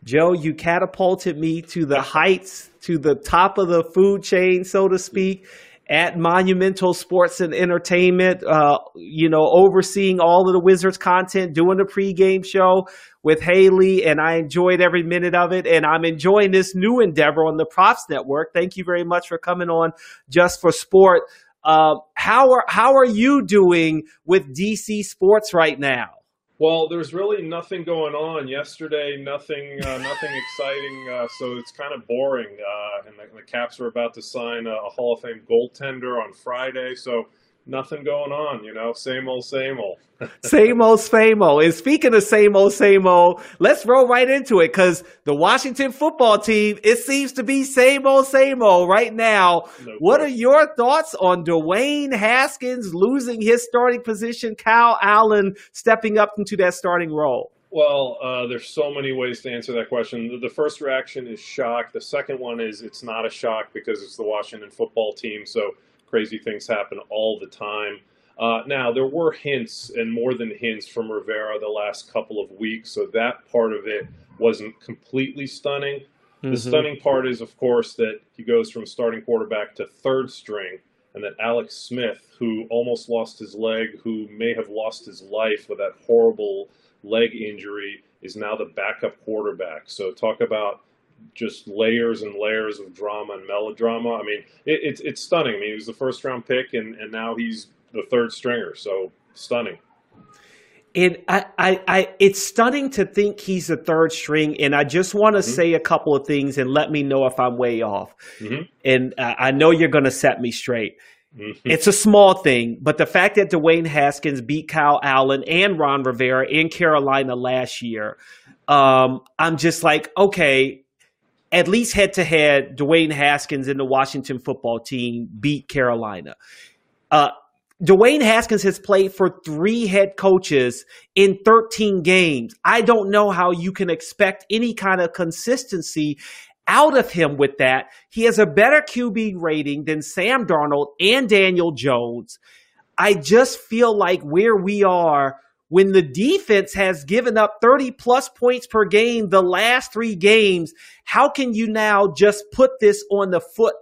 Joe, you catapulted me to the heights, to the top of the food chain, so to speak, at Monumental Sports and Entertainment, uh, you know, overseeing all of the Wizards content, doing the pregame show with Hayley, and I enjoyed every minute of it. And I'm enjoying this new endeavor on the Props Network. Thank you very much for coming on Just for Sport. Uh, how are how are you doing with DC sports right now? Well, there's really nothing going on. Yesterday, nothing, uh, nothing exciting. Uh, so it's kind of boring. Uh, and the, the, Caps are about to sign a, a, Hall of Fame goaltender on Friday. So nothing going on, you know, same old, same old. same old, same old. And speaking of same old, same old, let's roll right into it because the Washington football team, it seems to be same old, same old right now. No what are your thoughts on Dwayne Haskins losing his starting position, Kyle Allen stepping up into that starting role? Well, uh, there's so many ways to answer that question. The first reaction is shock. The second one is it's not a shock because it's the Washington football team. So crazy things happen all the time. Uh, now, there were hints and more than hints from Rivera the last couple of weeks, so that part of it wasn't completely stunning. Mm-hmm. The stunning part is, of course, that he goes from starting quarterback to third string, and that Alex Smith, who almost lost his leg, who may have lost his life with that horrible leg injury, is now the backup quarterback. So, talk about just layers and layers of drama and melodrama. I mean, it, it's it's stunning. I mean, he was the first round pick, and, and now he's the third stringer. So stunning. And I, I, I, it's stunning to think he's the third string. And I just want to mm-hmm. say a couple of things and let me know if I'm way off. Mm-hmm. And uh, I know you're going to set me straight. Mm-hmm. It's a small thing, but the fact that Dwayne Haskins beat Kyle Allen and Ron Rivera in Carolina last year, um, I'm just like, okay, at least head to head, Dwayne Haskins and the Washington football team beat Carolina. Uh, Dwayne Haskins has played for three head coaches in 13 games. I don't know how you can expect any kind of consistency out of him with that. He has a better QB rating than Sam Darnold and Daniel Jones. I just feel like where we are when the defense has given up 30 plus points per game the last three games, how can you now just put this on the foot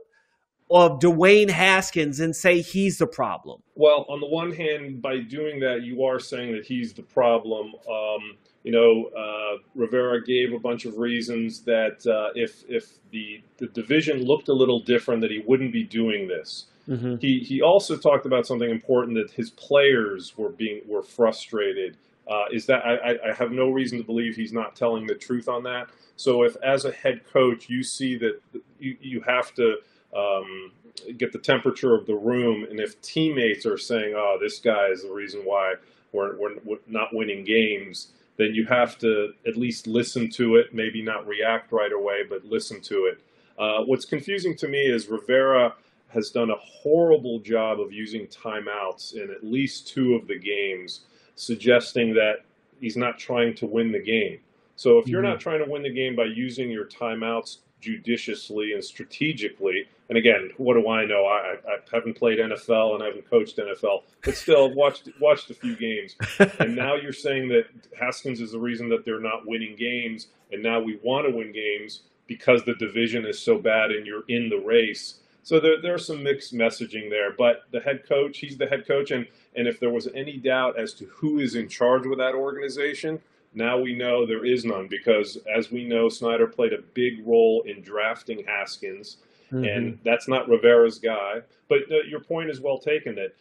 of Dwayne Haskins and say he's the problem? Well, on the one hand, by doing that, you are saying that he's the problem. Um, you know, uh, Rivera gave a bunch of reasons that uh, if if the the division looked a little different, that he wouldn't be doing this. Mm-hmm. He he also talked about something important that his players were being were frustrated. Uh, is that I, I have no reason to believe he's not telling the truth on that. So if as a head coach you see that you, you have to um, get the temperature of the room, and if teammates are saying, "Oh, this guy is the reason why we're, we're not winning games," then you have to at least listen to it. Maybe not react right away, but listen to it. Uh, what's confusing to me is Rivera has done a horrible job of using timeouts in at least two of the games, suggesting that he's not trying to win the game. So if you're mm-hmm. not trying to win the game by using your timeouts judiciously and strategically, and again, what do I know? I, I haven't played NFL and I haven't coached NFL, but still I've watched watched a few games. and now you're saying that Haskins is the reason that they're not winning games, and now we want to win games because the division is so bad and you're in the race. So there, there's some mixed messaging there, but the head coach, he's the head coach, and and if there was any doubt as to who is in charge with that organization, now we know there is none because, as we know, Snyder played a big role in drafting Haskins, mm-hmm. and that's not Rivera's guy. But uh, your point is well taken that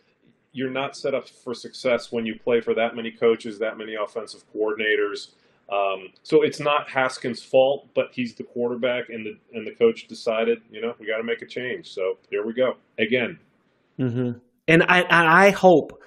you're not set up for success when you play for that many coaches, that many offensive coordinators. Um, so it's not Haskins' fault, but he's the quarterback, and the and the coach decided, you know, we got to make a change. So here we go again. Mm-hmm. And I I hope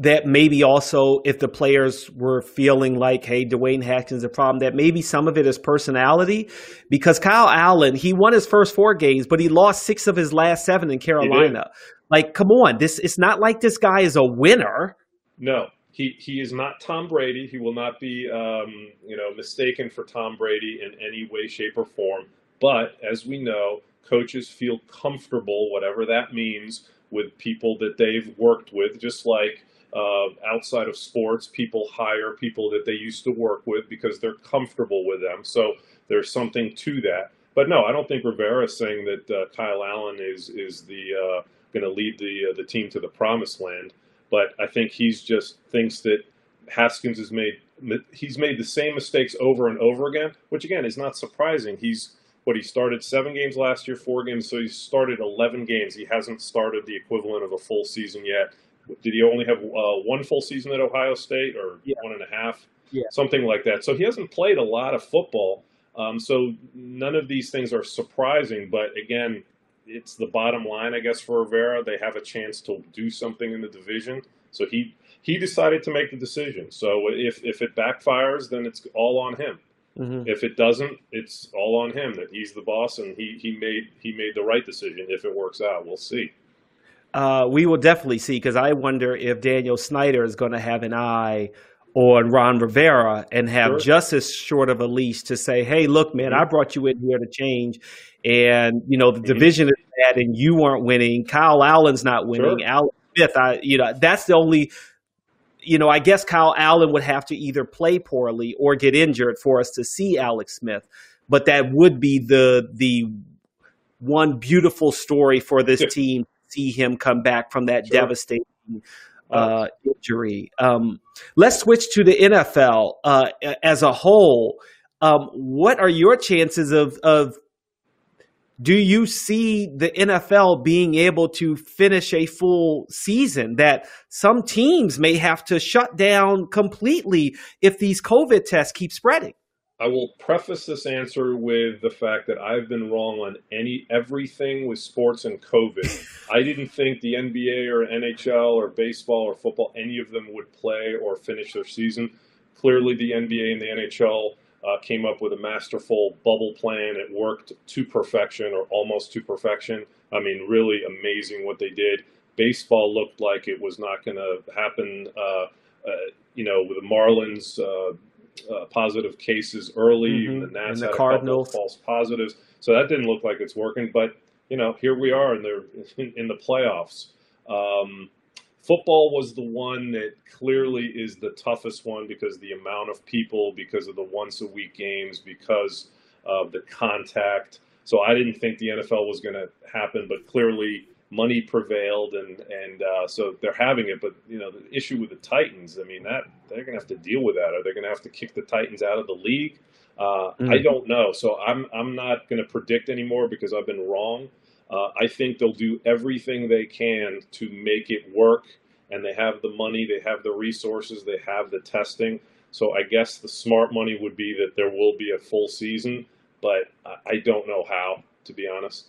that maybe also if the players were feeling like, hey, Dwayne Haskins is a problem, that maybe some of it is personality. Because Kyle Allen, he won his first four games, but he lost six of his last seven in Carolina. Like, come on, this it's not like this guy is a winner. No, he he is not Tom Brady. He will not be um, you know mistaken for Tom Brady in any way, shape, or form. But as we know, coaches feel comfortable, whatever that means, with people that they've worked with. Just like uh, outside of sports, people hire people that they used to work with because they're comfortable with them. So there's something to that. But no, I don't think Rivera is saying that uh, Kyle Allen is is the uh, going to lead the uh, the team to the promised land. But I think he's just thinks that Haskins has made he's made the same mistakes over and over again, which again is not surprising. He's what he started seven games last year, four games, so he started 11 games. He hasn't started the equivalent of a full season yet. Did he only have uh, one full season at Ohio State or yeah. one and a half? Yeah. Something like that. So he hasn't played a lot of football. Um, so none of these things are surprising. But again, it's the bottom line, I guess, for Rivera. They have a chance to do something in the division. So he he decided to make the decision. So if if it backfires, then it's all on him. Mm-hmm. If it doesn't, it's all on him that he's the boss and he, he made he made the right decision. If it works out, we'll see. Uh, we will definitely see because I wonder if Daniel Snyder is going to have an eye on Ron Rivera and have sure. just as short of a leash to say, "Hey, look, man, I brought you in here to change, and you know the division is bad, and you aren't winning. Kyle Allen's not winning. Sure. Alex Smith, I, you know, that's the only." You know, I guess Kyle Allen would have to either play poorly or get injured for us to see Alex Smith, but that would be the the one beautiful story for this yeah. team. See him come back from that sure. devastating uh, injury. Um, let's switch to the NFL uh, as a whole. Um, what are your chances of, of do you see the NFL being able to finish a full season that some teams may have to shut down completely if these COVID tests keep spreading? I will preface this answer with the fact that I've been wrong on any everything with sports and COVID. I didn't think the NBA or NHL or baseball or football, any of them would play or finish their season. Clearly, the NBA and the NHL uh, came up with a masterful bubble plan. It worked to perfection or almost to perfection. I mean, really amazing what they did. Baseball looked like it was not going to happen. Uh, uh, you know, with the Marlins uh, uh, positive cases early. Mm-hmm. The Nats and the had Cardinals. a couple of false positives, so that didn't look like it's working. But you know, here we are, and they're in, in the playoffs. Um, football was the one that clearly is the toughest one because the amount of people, because of the once a week games, because of the contact. So I didn't think the NFL was going to happen, but clearly money prevailed, and and uh, so they're having it. But you know, the issue with the Titans, I mean, that they're going to have to deal with that. Are they going to have to kick the Titans out of the league? Uh, mm. I don't know. So I'm I'm not going to predict anymore because I've been wrong. Uh, I think they'll do everything they can to make it work, and they have the money, they have the resources, they have the testing. So I guess the smart money would be that there will be a full season, but I don't know how, to be honest.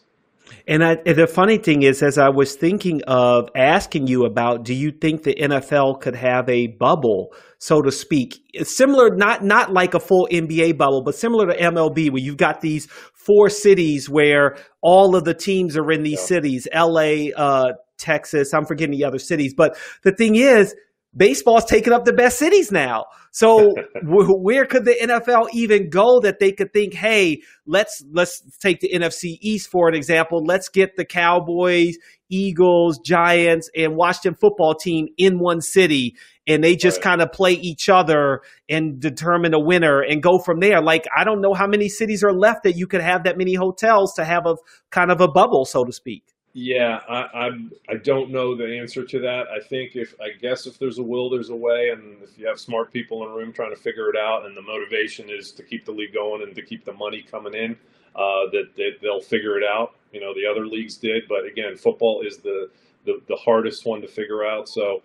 And, I, and the funny thing is, as I was thinking of asking you about, do you think the NFL could have a bubble, so to speak, similar, not not like a full NBA bubble, but similar to MLB, where you've got these four cities where all of the teams are in these yeah. cities, LA, uh, Texas. I'm forgetting the other cities, but the thing is, baseball's taking up the best cities now. So where could the NFL even go that they could think, hey, let's let's take the NFC East for an example. Let's get the Cowboys, Eagles, Giants, and Washington football team in one city, and they just right. kind of play each other and determine a winner and go from there. Like I don't know how many cities are left that you could have that many hotels to have a kind of a bubble, so to speak. Yeah, I, I'm. I don't know the answer to that. I think if I guess if there's a will, there's a way, and if you have smart people in a room trying to figure it out, and the motivation is to keep the league going and to keep the money coming in, uh, that, that they'll figure it out. You know, the other leagues did, but again, football is the the, the hardest one to figure out. So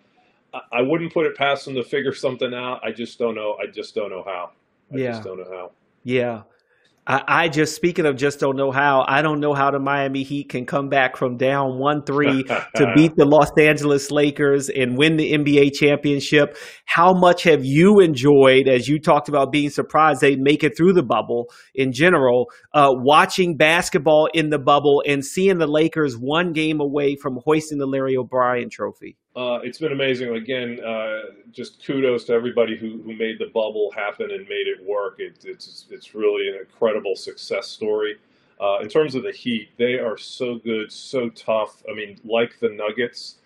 I, I wouldn't put it past them to figure something out. I just don't know. I just don't know how. I yeah. just don't know how. Yeah. I, I, just speaking of just don't know how. I don't know how the Miami Heat can come back from down one three to beat the Los Angeles Lakers and win the NBA championship. How much have you enjoyed, as you talked about being surprised they make it through the bubble in general, uh, watching basketball in the bubble and seeing the Lakers one game away from hoisting the Larry O'Brien Trophy? Uh, it's been amazing. Again, uh, just kudos to everybody who, who made the bubble happen and made it work. It, it's it's really an incredible success story. Uh, in terms of the Heat, they are so good, so tough. I mean, like the Nuggets,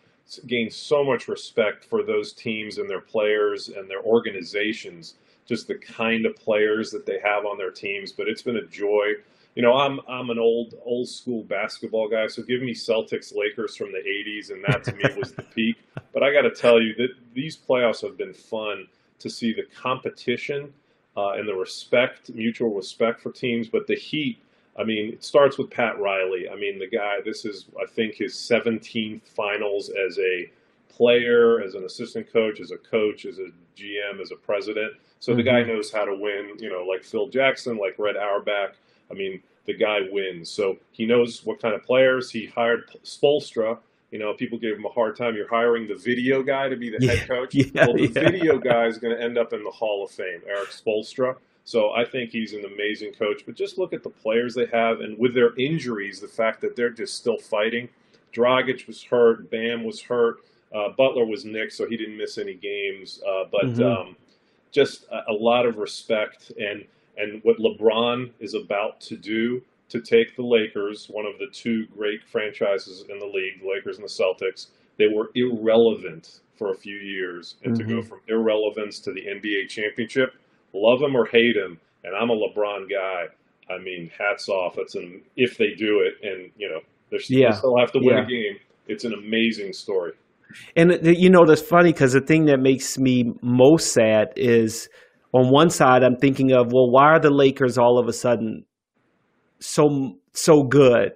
gain so much respect for those teams and their players and their organizations. Just the kind of players that they have on their teams. But it's been a joy you know, I'm I'm an old old school basketball guy, so give me Celtics Lakers from the '80s, and that to me was the peak. But I got to tell you that these playoffs have been fun to see the competition uh, and the respect, mutual respect for teams. But the Heat, I mean, it starts with Pat Riley. I mean, the guy. This is I think his 17th finals as a player, as an assistant coach, as a coach, as a GM, as a president. So mm-hmm. the guy knows how to win. You know, like Phil Jackson, like Red Auerbach. I mean, the guy wins. So he knows what kind of players. He hired Spoelstra. You know, people gave him a hard time. You're hiring the video guy to be the yeah, head coach. Yeah, well, the yeah. video guy is going to end up in the Hall of Fame, Eric Spoelstra. So I think he's an amazing coach. But just look at the players they have, and with their injuries, the fact that they're just still fighting. Dragic was hurt. Bam was hurt. Uh, Butler was nicked, so he didn't miss any games. Uh, but mm-hmm. um, just a, a lot of respect and – and what LeBron is about to do to take the Lakers, one of the two great franchises in the league, the Lakers and the Celtics, they were irrelevant for a few years. And mm-hmm. to go mm-hmm. from irrelevance to the NBA championship, love him or hate him, and I'm a LeBron guy. I mean, hats off. That's an if they do it, and you know they yeah. still have to win yeah. a game. It's an amazing story. And you know that's funny because the thing that makes me most sad is on one side, I'm thinking of, well, why are the Lakers all of a sudden so so good?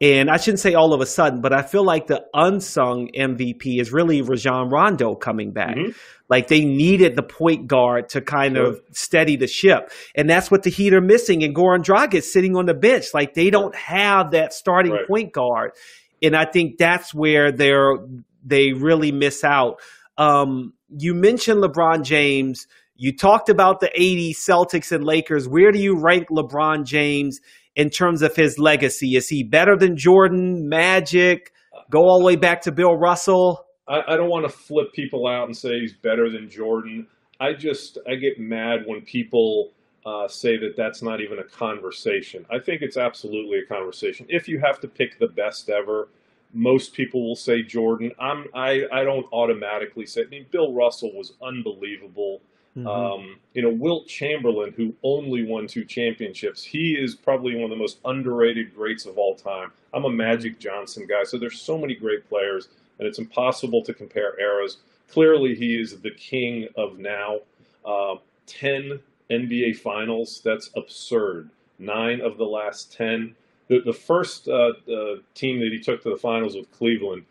And I shouldn't say all of a sudden, but I feel like the unsung MVP is really Rajon Rondo coming back. Mm-hmm. Like they needed the point guard to kind sure. of steady the ship. And that's what the Heat are missing. And Goran Dragic sitting on the bench. Like they don't have that starting right. point guard. And I think that's where they're they really miss out. Um, you mentioned LeBron James – you talked about the 80s Celtics and Lakers. Where do you rank LeBron James in terms of his legacy? Is he better than Jordan, Magic, go all the way back to Bill Russell? I, I don't want to flip people out and say he's better than Jordan. I just I get mad when people uh, say that that's not even a conversation. I think it's absolutely a conversation. If you have to pick the best ever, most people will say Jordan. I'm I I don't automatically say. I mean, Bill Russell was unbelievable. Mm-hmm. Um, you know, Wilt Chamberlain, who only won two championships, he is probably one of the most underrated greats of all time. I'm a Magic Johnson guy, so there's so many great players, and it's impossible to compare eras. Clearly, he is the king of now. Uh, ten NBA Finals, that's absurd. Nine of the last ten. The, the first uh, uh, team that he took to the finals with Cleveland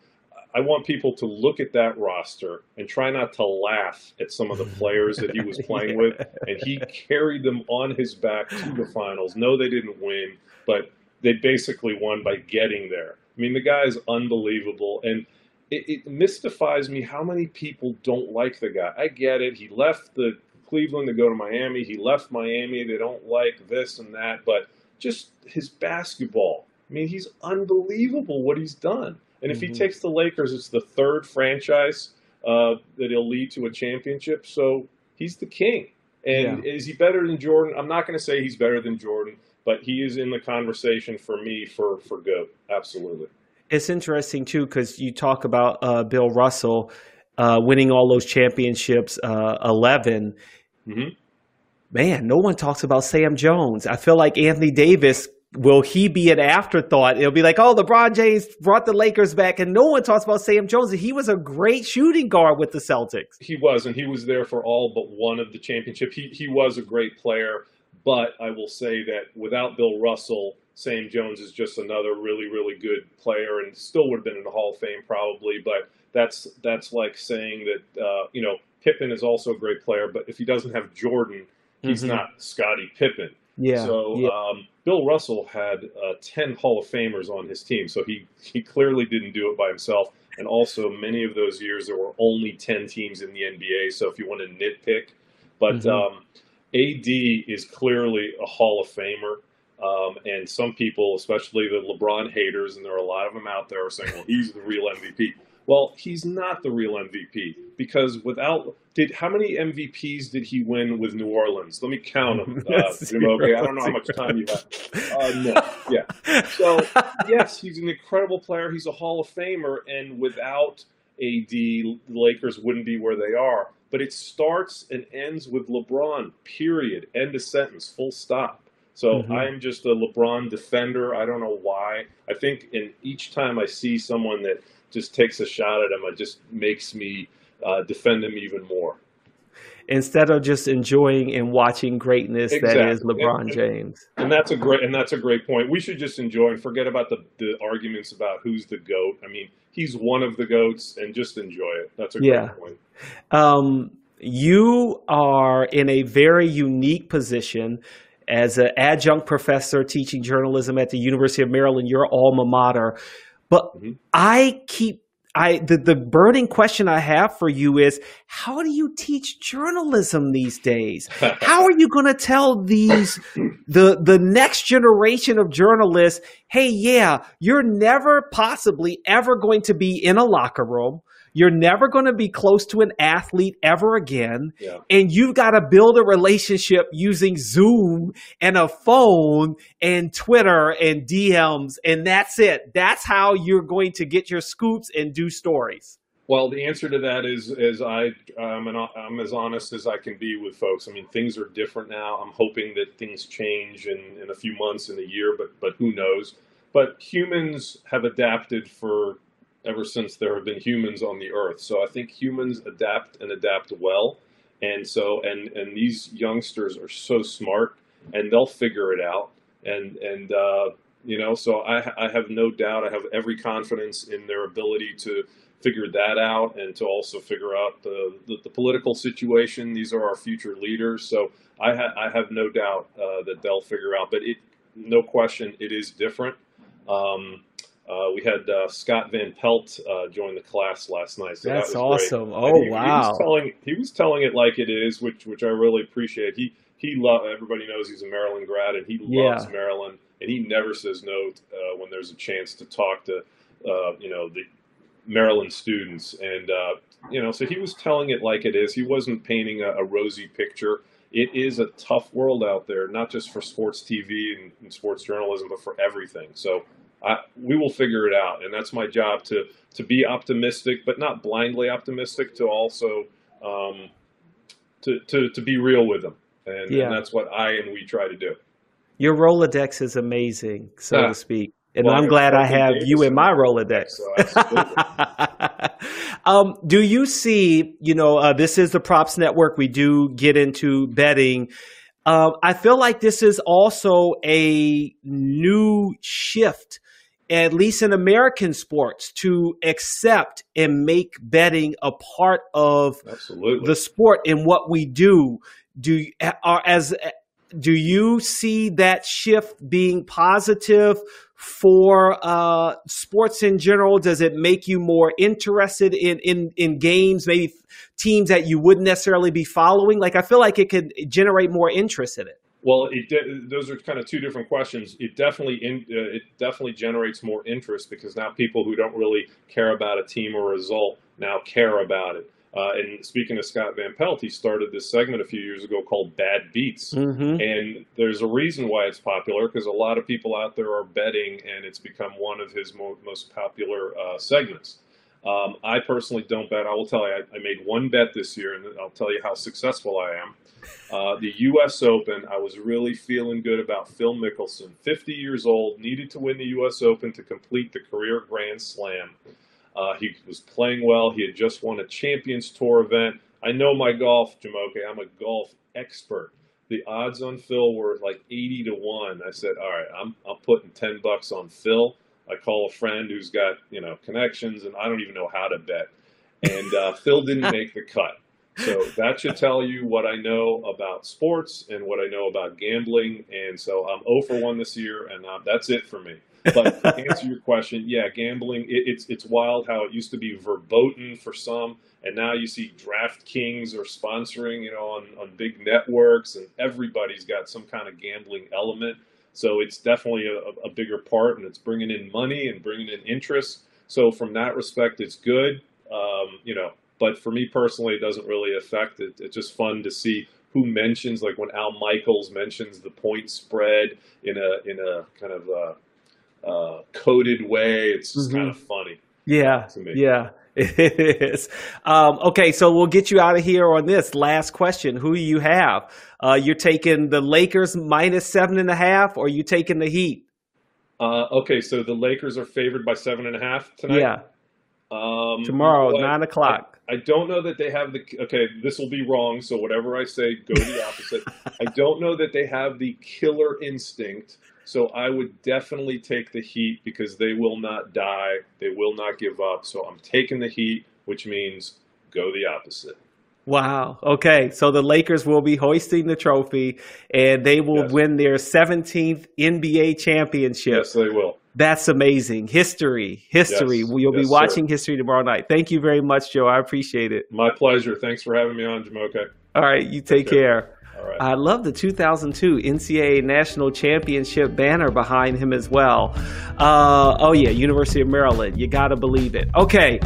I want people to look at that roster and try not to laugh at some of the players that he was playing with. And he carried them on his back to the finals. No, they didn't win, but they basically won by getting there. I mean, the guy is unbelievable. And it, it mystifies me how many people don't like the guy. I get it. He left the Cleveland to go to Miami. He left Miami. They don't like this and that. But just his basketball. I mean, he's unbelievable what he's done. And if mm-hmm. he takes the Lakers, it's the third franchise uh, that he'll lead to a championship. So he's the king. And yeah. is he better than Jordan? I'm not going to say he's better than Jordan, but he is in the conversation for me for for GOAT. Absolutely. It's interesting too because you talk about uh, Bill Russell uh, winning all those championships, uh, 11. Mm-hmm. Man, no one talks about Sam Jones. I feel like Anthony Davis will he be an afterthought? It'll be like, oh, LeBron James brought the Lakers back, and no one talks about Sam Jones. He was a great shooting guard with the Celtics. He was, and he was there for all but one of the championship. He he was a great player, but I will say that without Bill Russell, Sam Jones is just another really really good player, and still would have been in the Hall of Fame probably. But that's that's like saying that uh, you know Pippen is also a great player, but if he doesn't have Jordan, he's mm-hmm. not Scottie Pippen. Yeah. So yeah. Um, Bill Russell had uh, ten Hall of Famers on his team, so he he clearly didn't do it by himself. And also, many of those years there were only ten teams in the NBA. So if you want to nitpick, but mm-hmm. um, AD is clearly a Hall of Famer. Um, and some people, especially the LeBron haters, and there are a lot of them out there, are saying, "Well, he's the real MVP." Well, he's not the real MVP because without did how many MVPs did he win with New Orleans? Let me count them. Uh, okay, I don't know how much time you have. Uh, no, yeah. So yes, he's an incredible player. He's a Hall of Famer, and without AD, the Lakers wouldn't be where they are. But it starts and ends with LeBron. Period. End of sentence. Full stop. So mm-hmm. I'm just a LeBron defender. I don't know why. I think in each time I see someone that just takes a shot at him, it just makes me uh, defend him even more. Instead of just enjoying and watching greatness exactly. that is LeBron and, James. And that's a great and that's a great point. We should just enjoy and forget about the, the arguments about who's the GOAT. I mean, he's one of the GOATs and just enjoy it. That's a yeah. great point. Um, you are in a very unique position as an adjunct professor teaching journalism at the University of Maryland, your alma mater. But mm-hmm. I keep I the, the burning question I have for you is how do you teach journalism these days? how are you going to tell these the the next generation of journalists, "Hey, yeah, you're never possibly ever going to be in a locker room you're never going to be close to an athlete ever again. Yeah. And you've got to build a relationship using Zoom and a phone and Twitter and DMs. And that's it. That's how you're going to get your scoops and do stories. Well, the answer to that is is I I'm, an, I'm as honest as I can be with folks. I mean, things are different now. I'm hoping that things change in, in a few months, in a year, but but who knows? But humans have adapted for ever since there have been humans on the earth. So I think humans adapt and adapt well. And so, and, and these youngsters are so smart and they'll figure it out. And, and, uh, you know, so I, I have no doubt, I have every confidence in their ability to figure that out and to also figure out the, the, the political situation. These are our future leaders. So I, ha- I have no doubt uh, that they'll figure out, but it, no question, it is different. Um, we had uh, Scott Van Pelt uh, join the class last night. So That's that awesome! Great. Oh he, wow! He was telling he was telling it like it is, which which I really appreciate. He he love everybody knows he's a Maryland grad and he loves yeah. Maryland and he never says no uh, when there's a chance to talk to uh, you know the Maryland students and uh, you know so he was telling it like it is. He wasn't painting a, a rosy picture it is a tough world out there, not just for sports TV and, and, sports journalism, but for everything. So I, we will figure it out, and that's my job to to be optimistic, but not blindly optimistic. To also um, to, to to be real with them, and, Yeah. and that's what I and we try to do. Your Rolodex is amazing, so Ah. to speak. And Well, I'm glad I have Davis you in my Rolodex. So um, do you see, you know, uh, this is the Props Network. We do get into betting. Um, I feel like this is also a new shift, at least in American sports, to accept and make betting a part of absolutely. the sport and what we do. Do are as do you see that shift being positive for uh, sports in general? Does it make you more interested in, in in games, maybe teams that you wouldn't necessarily be following? Like I feel like it could generate more interest in it. Well, it de- those are kind of two different questions. It definitely in, uh, it definitely generates more interest because now people who don't really care about a team or a result now care about it. Uh, and speaking of Scott Van Pelt, he started this segment a few years ago called Bad Beats. Mm-hmm. And there's a reason why it's popular because a lot of people out there are betting, and it's become one of his mo- most popular uh, segments. Um, I personally don't bet. I will tell you, I, I made one bet this year, and I'll tell you how successful I am. Uh, the U.S. Open, I was really feeling good about Phil Mickelson, 50 years old, needed to win the U.S. Open to complete the career Grand Slam. Uh, he was playing well. He had just won a Champions Tour event. I know my golf, Jumoke. I'm a golf expert. The odds on Phil were like 80 to 1. I said, all right, I'm, I'm putting 10 bucks on Phil. I call a friend who's got, you know, connections, and I don't even know how to bet. And uh, Phil didn't make the cut. So that should tell you what I know about sports and what I know about gambling. And so I'm 0 for 1 this year, and uh, that's it for me. But to answer your question, yeah, gambling, it, it's it's wild how it used to be verboten for some, and now you see DraftKings are sponsoring, you know, on, on big networks, and everybody's got some kind of gambling element. So it's definitely a, a bigger part, and it's bringing in money and bringing in interest. So from that respect, it's good, um, you know. But for me personally, it doesn't really affect it. It's just fun to see who mentions, like when Al Michaels mentions the point spread in a in a kind of a, uh, coded way. It's just Mhm. kind of funny. Yeah, yeah, it is. Um, okay, so we'll get you out of here on this last question. Who do you have? Uh, you're taking the Lakers minus seven and a half, or you taking the Heat? Uh, okay, so the Lakers are favored by seven and a half tonight. Yeah, Um, tomorrow nine o'clock. I don't know that they have the. Okay, this will be wrong. So whatever I say, go the opposite. I don't know that they have the killer instinct. So I would definitely take the Heat because they will not die. They will not give up. So I'm taking the Heat, which means go the opposite. Wow. Okay, so the Lakers will be hoisting the trophy, and they will Yes. win their 17th NBA championship. Yes, they will. That's amazing. History, history. Yes. You'll Yes, be sir. watching history tomorrow night. Thank you very much, Joe. I appreciate it. My pleasure. Thanks for having me on, Jumoke. All right, you take Okay. care. All I love the 2002 NCAA National Championship banner behind him as well. Uh, oh, yeah, University of Maryland. You got to believe it. Okay,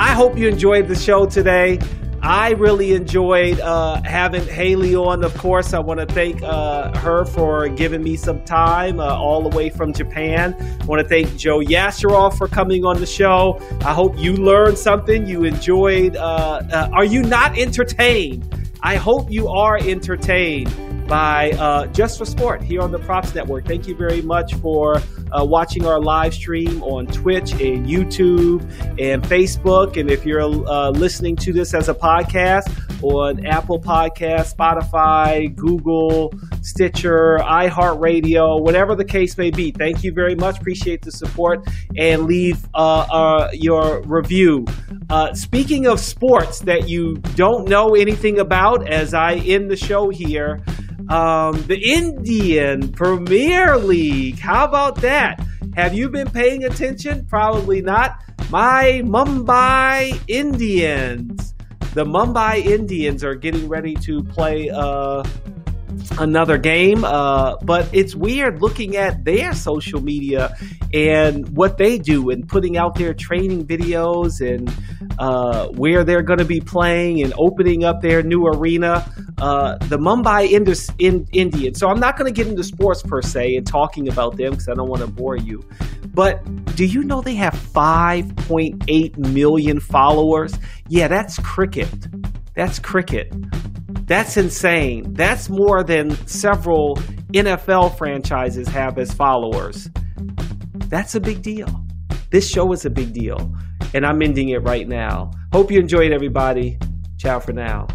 I hope you enjoyed the show today. I really enjoyed uh, having Hayley on. Of course, I want to thank uh, her for giving me some time uh, all the way from Japan. I want to thank Joe Yasharoff for coming on the show. I hope you learned something. You enjoyed. Uh, uh, are you not entertained? I hope you are entertained by uh, Just for Sport here on the Props Network. Thank you very much for uh, watching our live stream on Twitch and YouTube and Facebook. And if you're uh, listening to this as a podcast on Apple Podcast, Spotify, Google, Stitcher, iHeartRadio, whatever the case may be, thank you very much. Appreciate the support and leave uh, uh, your review. Uh, speaking of sports that you don't know anything about, as I end the show here, um, the Indian Premier League. How about that? Have you been paying attention? Probably not. My Mumbai Indians. The Mumbai Indians are getting ready to play uh, another game. Uh, but it's weird looking at their social media and what they do and putting out their training videos and uh, where they're going to be playing and opening up their new arena. Uh, the Mumbai Indus, in, Indians. So I'm not going to get into sports per se and talking about them because I don't want to bore you. But do you know they have 5.8 million followers? Yeah, that's cricket. That's cricket. That's insane. That's more than several NFL franchises have as followers. That's a big deal. This show is a big deal. And I'm ending it right now. Hope you enjoyed, everybody. Ciao for now.